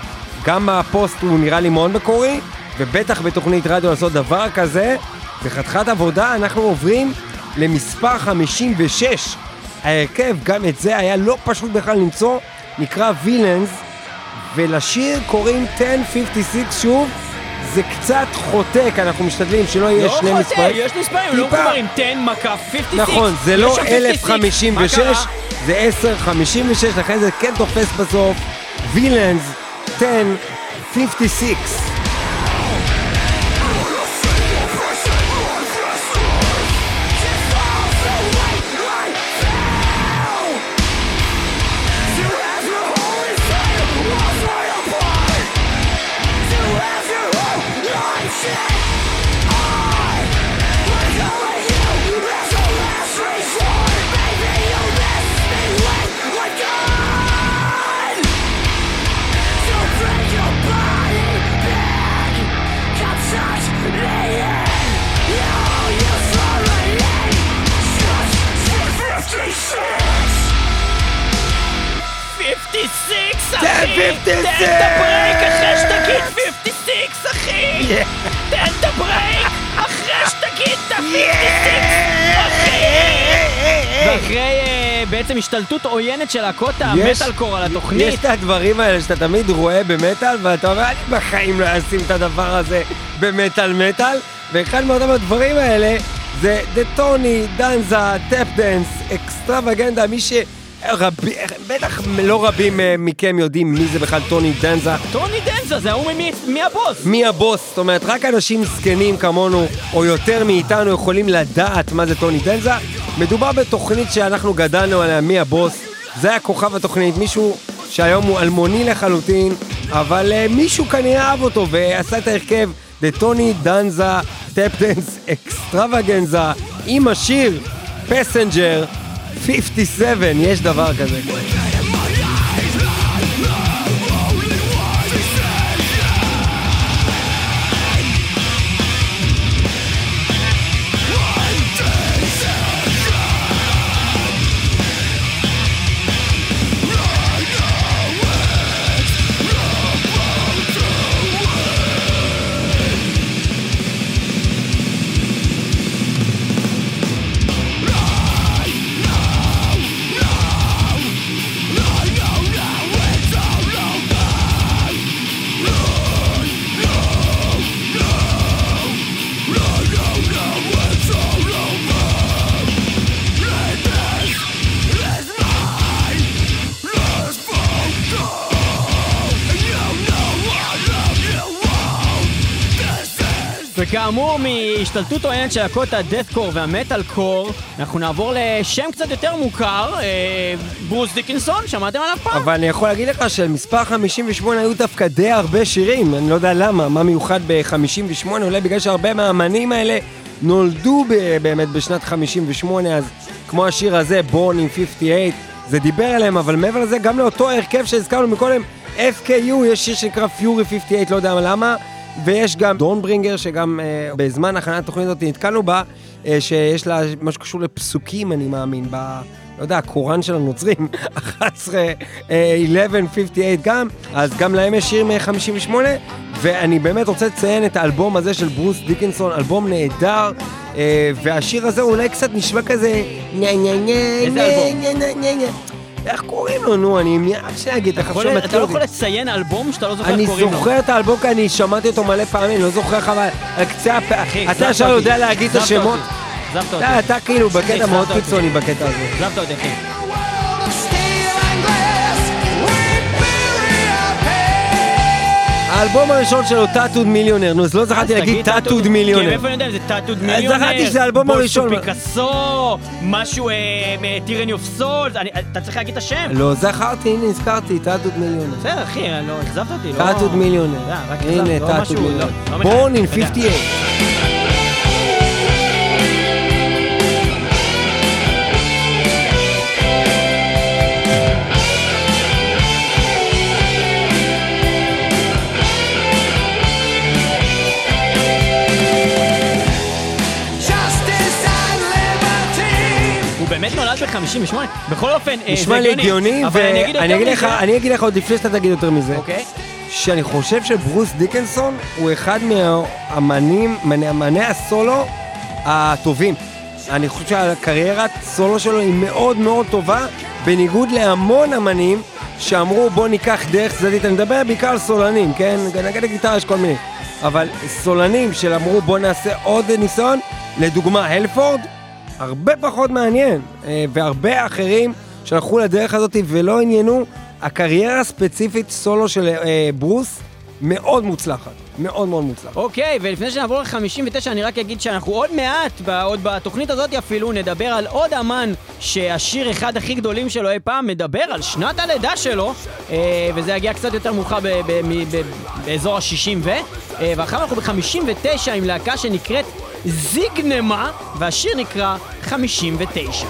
גם בפוסט הוא נראה לי מאוד מקורי, ובטח בתוכנית רדיו לעשות דבר כזה, זה חתיכת עבודה, אנחנו עוברים למספר 56. ההרכב, גם את זה היה לא פשוט בכלל למצוא, נקרא וילאנס, ולשיר קוראים 1056 שוב, זה קצת חוטק, אנחנו משתדלים שלא יהיה לא שני מספרים. יש מספרים, לא. מחוברים 10 מקף 56. נכון, זה לא שם 56. 1056, מה קרה? זה 1056, לכן זה כן תופס בסוף. וילאנס 1056. 56! תן את ה break אחרי שתגיד 56, אחי! תן את ה break אחרי שתגיד את ה-56, אחי! ואחרי אה, בעצם השתלטות עוינת של להקות יש- המטאלקור על התוכנית, יש את הדברים האלה שאתה תמיד רואה במטאל, ואתה אומר, אני בחיים לא אשים את הדבר הזה במטאל מטאל, ואחד מאותם הדברים האלה זה The Tony Danza Tap Dance, אקסטרווגנדה, מי ש... רבי, בטח לא רבים אה, מכם יודעים מי זה בכלל טוני דנזה. טוני דנזה, זה ההוא ממי- מי הבוס? מי הבוס? זאת אומרת, רק אנשים זקנים כמונו, או יותר מאיתנו, יכולים לדעת מה זה טוני דנזה. מדובר בתוכנית שאנחנו גדלנו עליה, מי הבוס. זה היה כוכב התוכנית, מישהו שהיום הוא אלמוני לחלוטין, אבל uh, מישהו כנראה אהב אותו ועשה את ההרכב The טוני דנזה טאפ דנס אקסטרווגנזה עם השיר פסנג'ר 57, יש דבר כזה. וכאמור, מהשתלטות עוינת של להקות הדאטקור והמטאל קור, אנחנו נעבור לשם קצת יותר מוכר, אה, ברוס דיקנסון, שמעתם עליו פעם? אבל אני יכול להגיד לך שלמספר 58 היו דווקא די הרבה שירים, אני לא יודע למה, מה מיוחד ב-58, אולי בגלל שהרבה מהאמנים האלה נולדו באמת בשנת 58, אז כמו השיר הזה, Born in 58, זה דיבר אליהם, אבל מעבר לזה, גם לאותו הרכב שהזכרנו מקודם, FKU, יש שיר שנקרא Fury 58, לא יודע למה, ויש גם דורנברינגר, שגם אה, בזמן הכנת התוכנית הזאת נתקלנו בה, אה, שיש לה משהו שקשור לפסוקים, אני מאמין, ב... לא יודע, הקוראן של הנוצרים, [laughs] 11, אה, 11, 58 גם, אז גם להם יש שיר מ-58, ואני באמת רוצה לציין את האלבום הזה של ברוס דיקנסון, אלבום נהדר, אה, והשיר הזה אולי קצת נשמע כזה... איזה אלבום? איך קוראים לו? נו, אני מיד שאגיד, אתה עכשיו אתה לא. יכול לציין אלבום שאתה לא זוכר אני איך קוראים לו. זוכר את האלבום כי אני שמעתי אותו מלא פעמים, לא זוכר לך אבל על קצה הפ... אתה עכשיו. יודע להגיד את השמות? אתה- כאילו בקטע מאוד. קיצוני בקטע הזה. אכזבת אותי, אחי. האלבום הראשון שלו, טאטוד מיליונר, נו, אז לא זכרתי אז להגיד טאטוד מיליונר. מאיפה אני יודע אם זה טאטוד מיליונר? זכרתי שזה האלבום הראשון. בוסו פיקאסו, משהו Tyranny of Souls, אתה צריך להגיד את השם. לא זכרתי, הנה הזכרתי, Tattooed Millionaire. בסדר, אחי, לא, אכזבת אותי, לא... Tattooed Millionaire. אה, הנה, לא Tattooed Millionaire. לא, לא מחייב, Born in אתה יודע. 58. 58. בכל אופן, אה, זה הגיוני. נשמע לי הגיוני, ואני אגיד לך עוד לפני שאתה תגיד יותר מזה. אוקיי. שאני חושב שברוס דיקנסון הוא אחד מהאמנים, מאמני הסולו הטובים. אני חושב שהקריירת סולו שלו היא מאוד מאוד טובה, בניגוד להמון אמנים שאמרו בוא ניקח דרך צדדית, אני מדבר בעיקר על סולנים, כן? נגד הגיטרה יש כל מיני. אבל סולנים שאמרו בוא נעשה עוד ניסיון, לדוגמה הלפורד, הרבה פחות מעניין, אה, והרבה אחרים שהלכו לדרך הזאת ולא עניינו, הקריירה הספציפית סולו של אה, ברוס מאוד מוצלחת, מאוד מאוד מוצלחת. אוקיי, ולפני שנעבור ל-59, אני רק אגיד שאנחנו עוד מעט, עוד בתוכנית הזאת אפילו, נדבר על עוד אמן שהשיר אחד הכי גדולים שלו אי פעם מדבר על שנת הלידה שלו, אה, וזה יגיע קצת יותר מאוחר באזור ה-60 ו... ואחר אנחנו ב-59 עם להקה שנקראת זיגנמה, והשיר נקרא 59.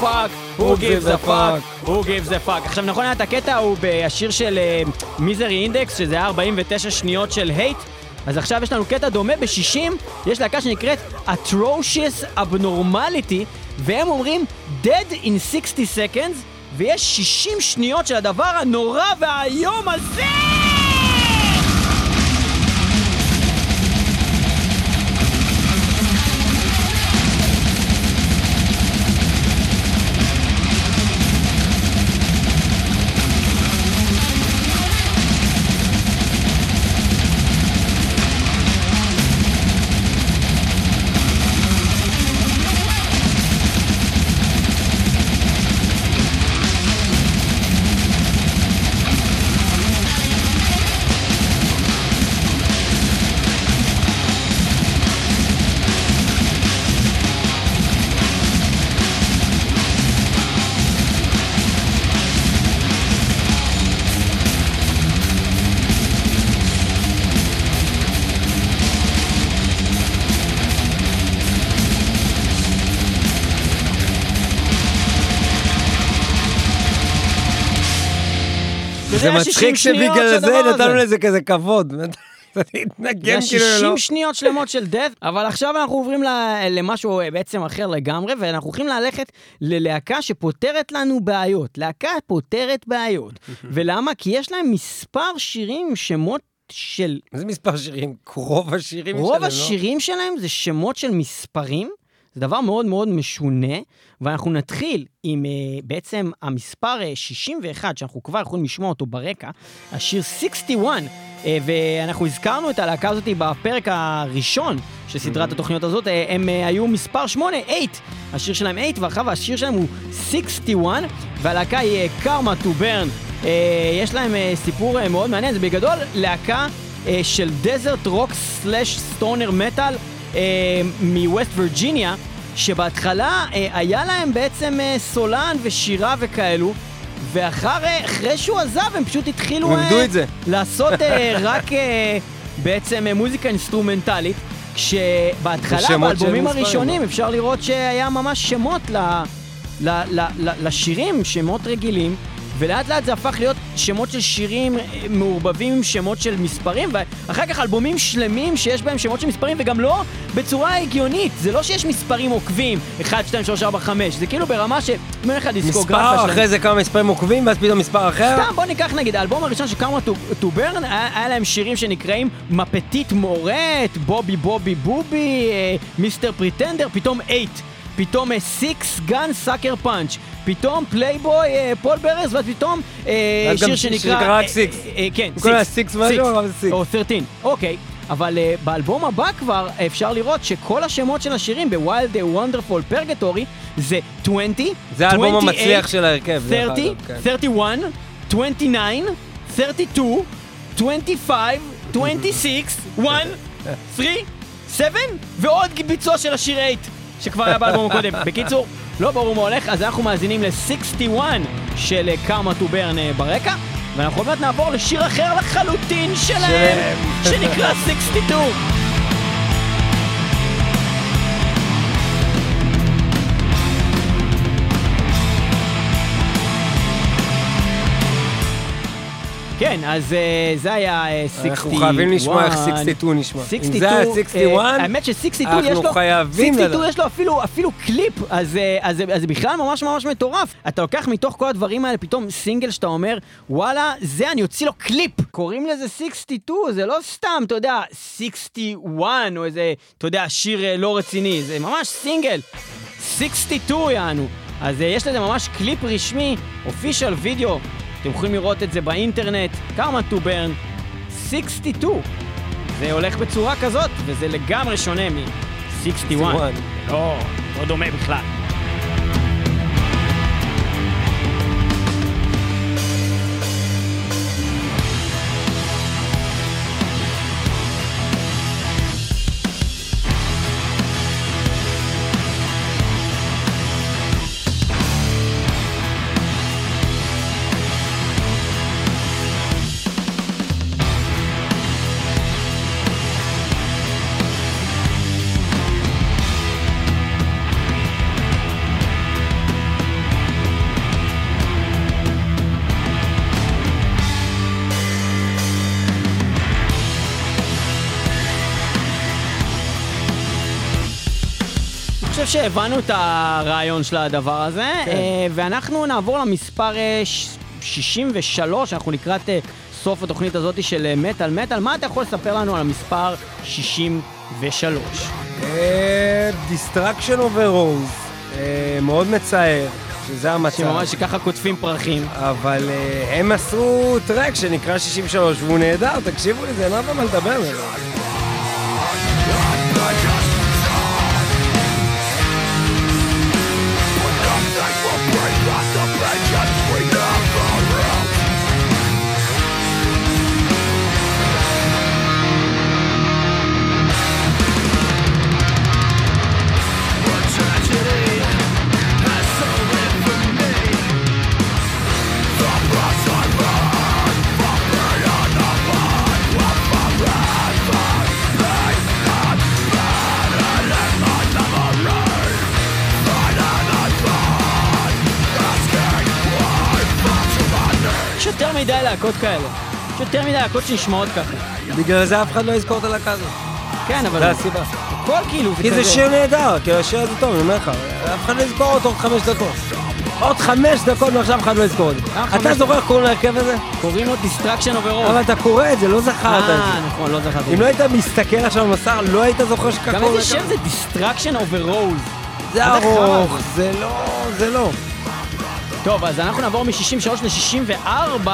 Fuck? Who gives a fuck? Who gives a fuck? עכשיו נכון היה את הקטע הוא בשיר של מיזרי אינדקס, שזה היה 49 שניות של הייט. אז עכשיו יש לנו קטע דומה ב-60, יש להקה שנקראת Atrocious Abnormality, והם אומרים Dead in 60 seconds, ויש 60 שניות של הדבר הנורא והאיום הזה! זה 60 מצחיק שבגלל זה נתנו. לזה כזה כבוד. [laughs] להתנגן זה כאילו 60 לא. שניות שלמות של death, אבל עכשיו אנחנו עוברים למשהו אה, בעצם אחר לגמרי, ואנחנו הולכים ללכת ללהקה שפותרת לנו בעיות. להקה פותרת בעיות. [laughs] ולמה? כי יש להם מספר שירים עם שמות של... איזה מספר שירים? רוב השירים שלהם, רוב לא? השירים שלהם זה שמות של מספרים. זה דבר מאוד מאוד משונה, ואנחנו נתחיל עם uh, בעצם המספר uh, 61, שאנחנו כבר יכולים לשמוע אותו ברקע, השיר 61, uh, ואנחנו הזכרנו את הלהקה הזאת בפרק הראשון של סדרת התוכניות הזאת, uh, הם uh, היו מספר 8, 8, השיר שלהם 8, ואחריו השיר שלהם הוא 61, והלהקה היא uh, Karma to Burn. אה, יש להם אה, סיפור אה, מאוד מעניין, זה בגדול להקה אה, של desert rock slash stoner metal מווסט וירג'יניה, שבהתחלה אה, היה להם בעצם אה, סולן ושירה וכאלו, ואחרי אחרי שהוא עזב הם פשוט התחילו איבדו אה, את זה. לעשות אה, [laughs] רק אה, בעצם אה, מוזיקה אינסטרומנטלית, כשבהתחלה של באלבומים הראשונים? אפשר לראות שהיה ממש שמות ל, ל, ל, ל, לשירים, שמות רגילים, ולאט לאט זה הפך להיות שמות של שירים אה, מעורבבים עם שמות של מספרים, ואחר כך אלבומים שלמים שיש בהם שמות של מספרים, וגם לא בצורה הגיונית, זה לא שיש מספרים עוקבים, 1, 2, 3, 4, 5, זה כאילו ברמה ש... אין לך דיסקוגרפיה מספר, שלהם. אחרי זה כמה מספרים עוקבים, ואז פתאום מספר אחר. סתם, בוא ניקח נגיד, האלבום הראשון של Karma to Burn, היה להם שירים שנקראים Ma Petite Mort, Bobbi Bobbi Bobbi, אה, Mister Penetrator, פתאום Eight. פתאום Six Gun Sucker Punch, פתאום פלייבוי אה, Pallbearers, ואז פתאום אה, שיר שנקרא... רק Six. אה, כן, כל ה- Six משהו, אבל זה Six. או 13, אוקיי. אבל uh, באלבום הבא כבר אפשר לראות שכל השמות של השירים ב Wild Wonderful Purgatory זה 20, זה האלבום 28, המצליח של ההרכב, דרך 30, אגב, כן. 31, 29, 32, 25, 26, 1, 3, 7, ועוד ביצוע של השיר 8, שכבר היה באלבום הקודם. בקיצור, לא ברור מה הולך, אז אנחנו מאזינים ל-61 של קאמה טו ברן ברקע, ואנחנו עוד מעט נעבור לשיר אחר לחלוטין שלהם, שנקרא 62. כן, אז אה, זה היה אה, 61. אנחנו חייבים לשמוע איך 62 נשמע. אם 62, זה היה אה, 61, האמת ש-62 אנחנו יש לו, חייבים 62 לדעת. יש לו אפילו, אפילו קליפ, אז, אה, זה- בכלל ממש ממש מטורף. אתה לוקח מתוך כל הדברים האלה פתאום סינגל שאתה אומר, וואלה, זה אני אוציא לו קליפ. קוראים לזה 62, זה לא סתם, אתה יודע, 61 או איזה, אתה יודע, שיר אה, לא רציני, זה ממש סינגל. 62 יענו. אז אה, יש לזה ממש קליפ רשמי, אופישל וידאו, אתם יכולים לראות את זה באינטרנט, כמה to burn, 62. זה הולך בצורה כזאת, וזה לגמרי שונה מ-61. 61. לא, לא דומה בכלל. שהבנו את הרעיון של הדבר הזה, כן. אה, ואנחנו נעבור למספר אה, ש- 63, אנחנו לקראת אה, סוף התוכנית הזאת של אה, מטאל מטאל. מה אתה יכול לספר לנו על המספר 63? Destruction of a Rose, מאוד מצער, שזה המצב. שממש ככה קוטפים פרחים. אבל אה, הם עשו track שנקרא 63 והוא נהדר, תקשיבו לזה, אין הרבה מה לדבר ממנו. להקות כאלה. יש יותר מדי להקות שנשמעות ככה. בגלל זה אף אחד לא יזכור את הלהקה הזאת. כן, אבל... זה הסיבה. הכל כאילו כי. זה שיר נהדר, כי השיר הזה טוב, אני אומר לך, אף אחד לא יזכור אותו עוד חמש דקות. עוד חמש דקות מעכשיו אף אחד לא יזכור את זה. אה, אתה חמש זוכר איך קוראים להרכב הזה? קוראים לו Destruction Overall. אבל אתה קורא את זה, לא זכרת את אה, זה. נכון, לא זכרתי. אם לא היית מסתכל עכשיו על מסך, לא היית זוכר שככה גם קוראים איזה שם זה Destruction Overall. זה ארוך? זה לא, זה לא. טוב, אז אנחנו נעבור מ-63 ל-64,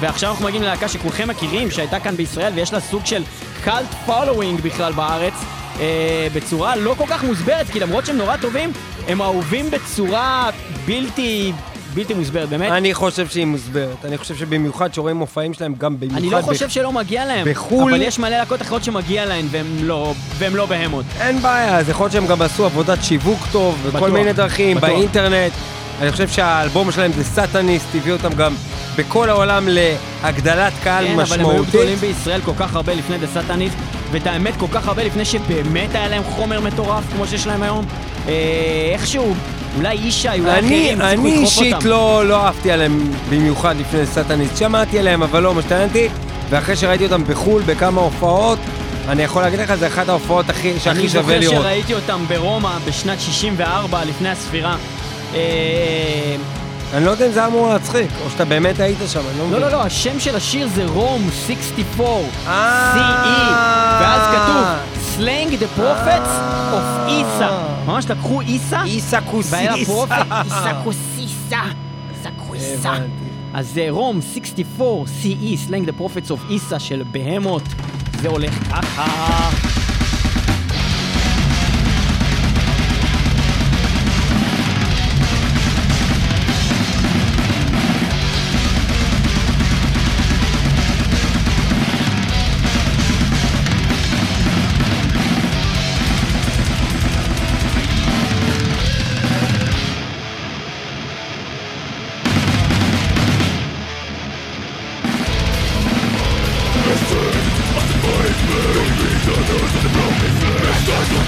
ועכשיו אנחנו מגיעים ללהקה שכולכם מכירים, שהייתה כאן בישראל, ויש לה סוג של cult following בכלל בארץ, אה, בצורה לא כל כך מוסברת, כי למרות שהם נורא טובים, הם אהובים בצורה בלתי, בלתי מוסברת, באמת. אני חושב שהיא מוסברת. אני חושב שבמיוחד שרואים מופעים שלהם גם במיוחד... אני לא חושב שלא מגיע להם. בחו"ל- אבל יש מלא להקות אחרות שמגיע להן, והם לא, והם לא בהמות. אין בעיה, אז יכול להיות שהם גם עשו עבודת שיווק טוב, בכל מיני דרכים, בטוח. באינטרנט. אני חושב שהאלבום שלהם זה סאטניסט, הביא אותם גם בכל העולם להגדלת קהל כן, אבל הם היו משמעותית. גדולים בישראל כל כך הרבה לפני דה סאטניסט, ואת האמת כל כך הרבה לפני שבאמת היה להם חומר מטורף כמו שיש להם היום. אה, איכשהו, אולי ישי, אולי אני, אחרים, אני אישית. לא, לא אהבתי עליהם במיוחד לפני סאטניסט. שמעתי עליהם, אבל לא משתננתי, ואחרי שראיתי אותם בחו"ל בכמה הופעות, אני יכול להגיד לך, זה אחת ההופעות הכי, שהכי אני שווה זוכר לראות. שראיתי אותם ברומא בשנת 64, לפני הספירה. אה, אני לא יודע אם זה היה אמור להצחיק, או שאתה באמת היית שם, אני לא לא, מבין. לא, לא, השם של השיר זה רום 64, אה. CE, ואז כתוב Slang the Prophets of Isa. ממש לקחו איסה, איסה כוסיסה. והיה פרופט, איסה קוסיסה, איסה קוסיסה. הבנתי. אז זה רום 64, CE, Slang the Prophets of איסה של בהמות. זה הולך ככה.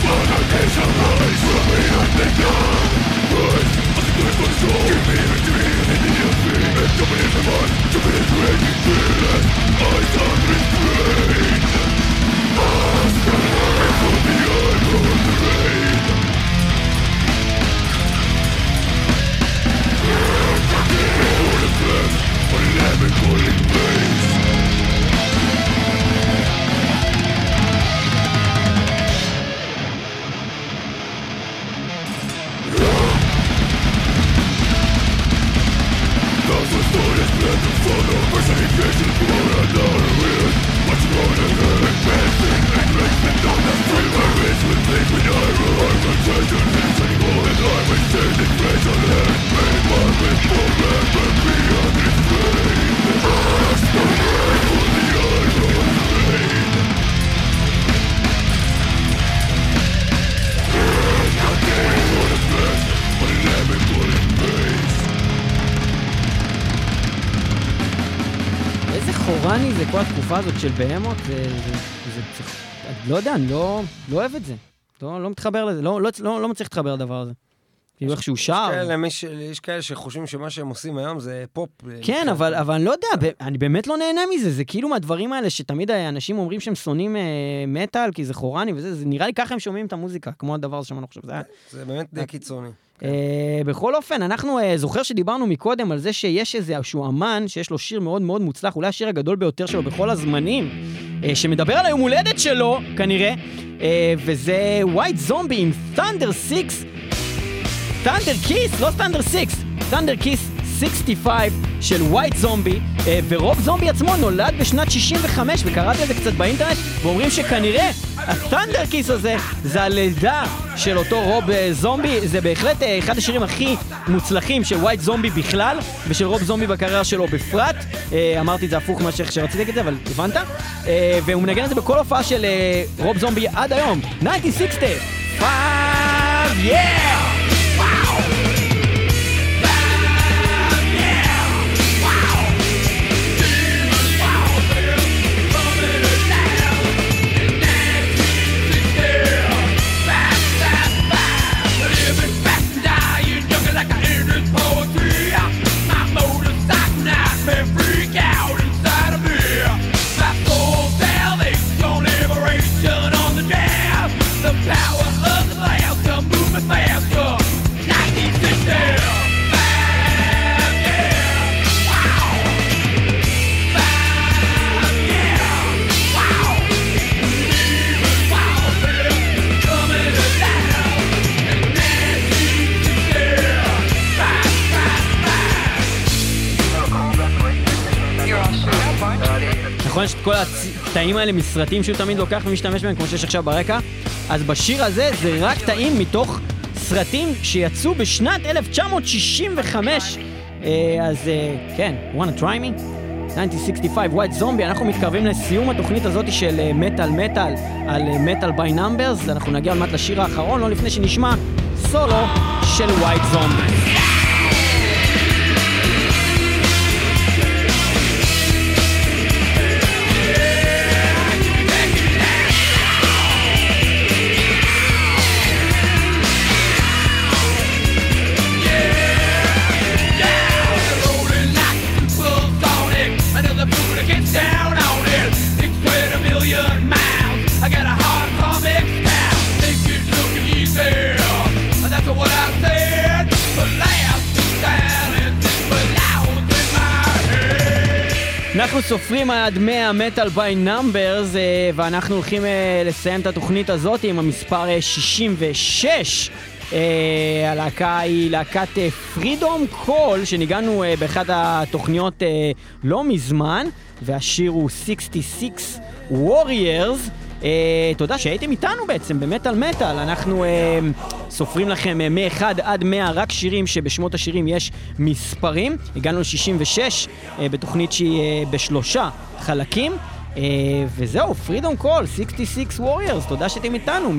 But I can't surprise, we'll be at זה התקופה הזאת של בהמות, זה... זה, זה. אני לא יודע, אני לא, לא אוהב את זה. לא, לא מתחבר לזה, לא, לא, לא, לא מצליח להתחבר לדבר הזה. כאילו איך שהוא שר. יש כאלה שחושבים שמה שהם עושים היום זה פופ. כן, אבל, אבל אני לא יודע, אני באמת לא נהנה מזה, זה כאילו מהדברים האלה שתמיד אנשים אומרים שהם שונאים אה, מטאל, כי זה חורני וזה, זה נראה לי ככה הם שומעים את המוזיקה, כמו הדבר הזה שמענו עכשיו. זה. זה באמת די קיצוני. אה, בכל אופן, אנחנו, אה, זוכר שדיברנו מקודם על זה שיש איזשהו אמן שיש לו שיר מאוד מאוד מוצלח, אולי השיר הגדול ביותר שלו בכל הזמנים, אה, שמדבר על היום הולדת שלו, כנראה, אה, וזה White Zombie עם Thunder 6, Thunder Kiss, לא Thunder 6, Thunder Kiss 65 של White Zombie, אה, ורוב זומבי עצמו נולד בשנת 65, וקראתי על זה קצת באינטרנט, ואומרים שכנראה ה-Thunder Kiss הזה זה הלידה של אותו רוב אה, זומבי, זה בהחלט אה, אחד השירים הכי מוצלחים של White Zombie בכלל, ושל רוב זומבי בקריירה שלו בפרט. אה, אמרתי את זה הפוך ממה שרציתי להגיד את זה, אבל הבנת? אה, והוא מנגן את זה בכל הופעה של אה, רוב זומבי עד היום. 1960! 5! Yeah! Power נכון, יש את כל הקטעים האלה מסרטים שהוא תמיד לוקח ומשתמש בהם, כמו שיש עכשיו ברקע. אז בשיר הזה זה רק קטעים מתוך סרטים שיצאו בשנת 1965. אה, אז אה, כן, wanna try me? 1965, White Zombie, אנחנו מתקרבים לסיום התוכנית הזאת של מטאל מטאל על Metal by Numbers, אנחנו נגיע עוד מעט לשיר האחרון, לא לפני שנשמע סולו של White Zombie. אנחנו סופרים עד 100 Metal by Numbers, ואנחנו הולכים אה, לסיים את התוכנית הזאת עם המספר אה, 66. אה, הלהקה היא להקת Freedom Call, שניגנו אה, באחת התוכניות אה, לא מזמן, והשיר הוא 66 Warriors. אה, תודה שהייתם איתנו בעצם במטאל מטאל. אנחנו אה, סופרים לכם אה, מ-1 עד 100 רק שירים שבשמות השירים יש מספרים. הגענו ל-66 אה, בתוכנית שהיא אה, בשלושה חלקים. אה, וזהו, Freedom Call, 66 Warriors, תודה שאתם איתנו,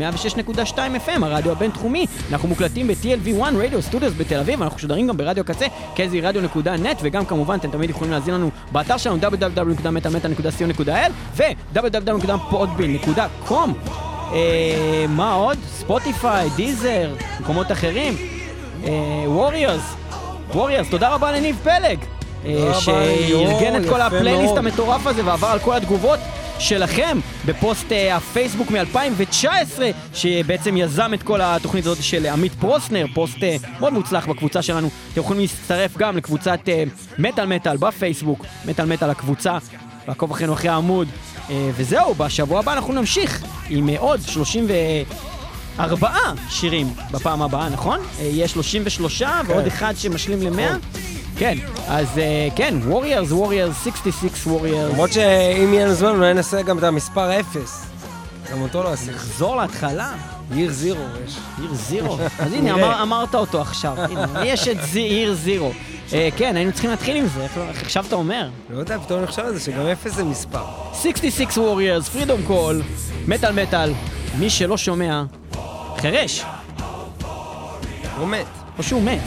106.2 FM, הרדיו הבינתחומי. אנחנו מוקלטים ב-TLV1 Radio Studios בתל אביב, אנחנו משודרים גם ברדיו הקצה, kzradio.net, וגם כמובן אתם תמיד יכולים להאזין לנו באתר שלנו www.metalmetal.co.il ו-www.podbean.com אה, מה עוד? Spotify, Deezer, מקומות אחרים. Warriors, Warriors, תודה רבה לניב פלג. אה, שארגן את כל הפלייליסט. המטורף הזה ועבר על כל התגובות שלכם בפוסט אה, הפייסבוק מ-2019 שבעצם יזם את כל התוכנית הזאת של עמית פרוסנר, פוסט אה, מאוד מוצלח בקבוצה שלנו. אתם יכולים להצטרף גם לקבוצת מטאל מטאל בפייסבוק, מטאל מטאל הקבוצה, לעקוב אחרינו אחרי העמוד. וזהו, בשבוע הבא אנחנו נמשיך עם עוד 34 שירים בפעם הבאה, נכון? יהיה 33 ועוד אחד שמשלים ל-100. כן, אז אה, כן, Warriors, Warriors, 66 Warriors. למרות שאם יהיה לנו זמן, אולי נעשה גם את המספר 0. גם אותו לא עשינו. נחזור להתחלה, עיר זירו יש. עיר זירו. [laughs] אז הנה, אמרת אותו עכשיו. [laughs] יש את עיר זירו. אה, כן, היינו צריכים להתחיל עם זה, איך, לא- איך עכשיו אתה אומר? לא יודע, פתאום אני חושב על זה שגם 0 זה מספר. 66 Warriors, פרידום קול, מטאל מטאל, מי שלא שומע, חירש, הוא מת. או שהוא מת.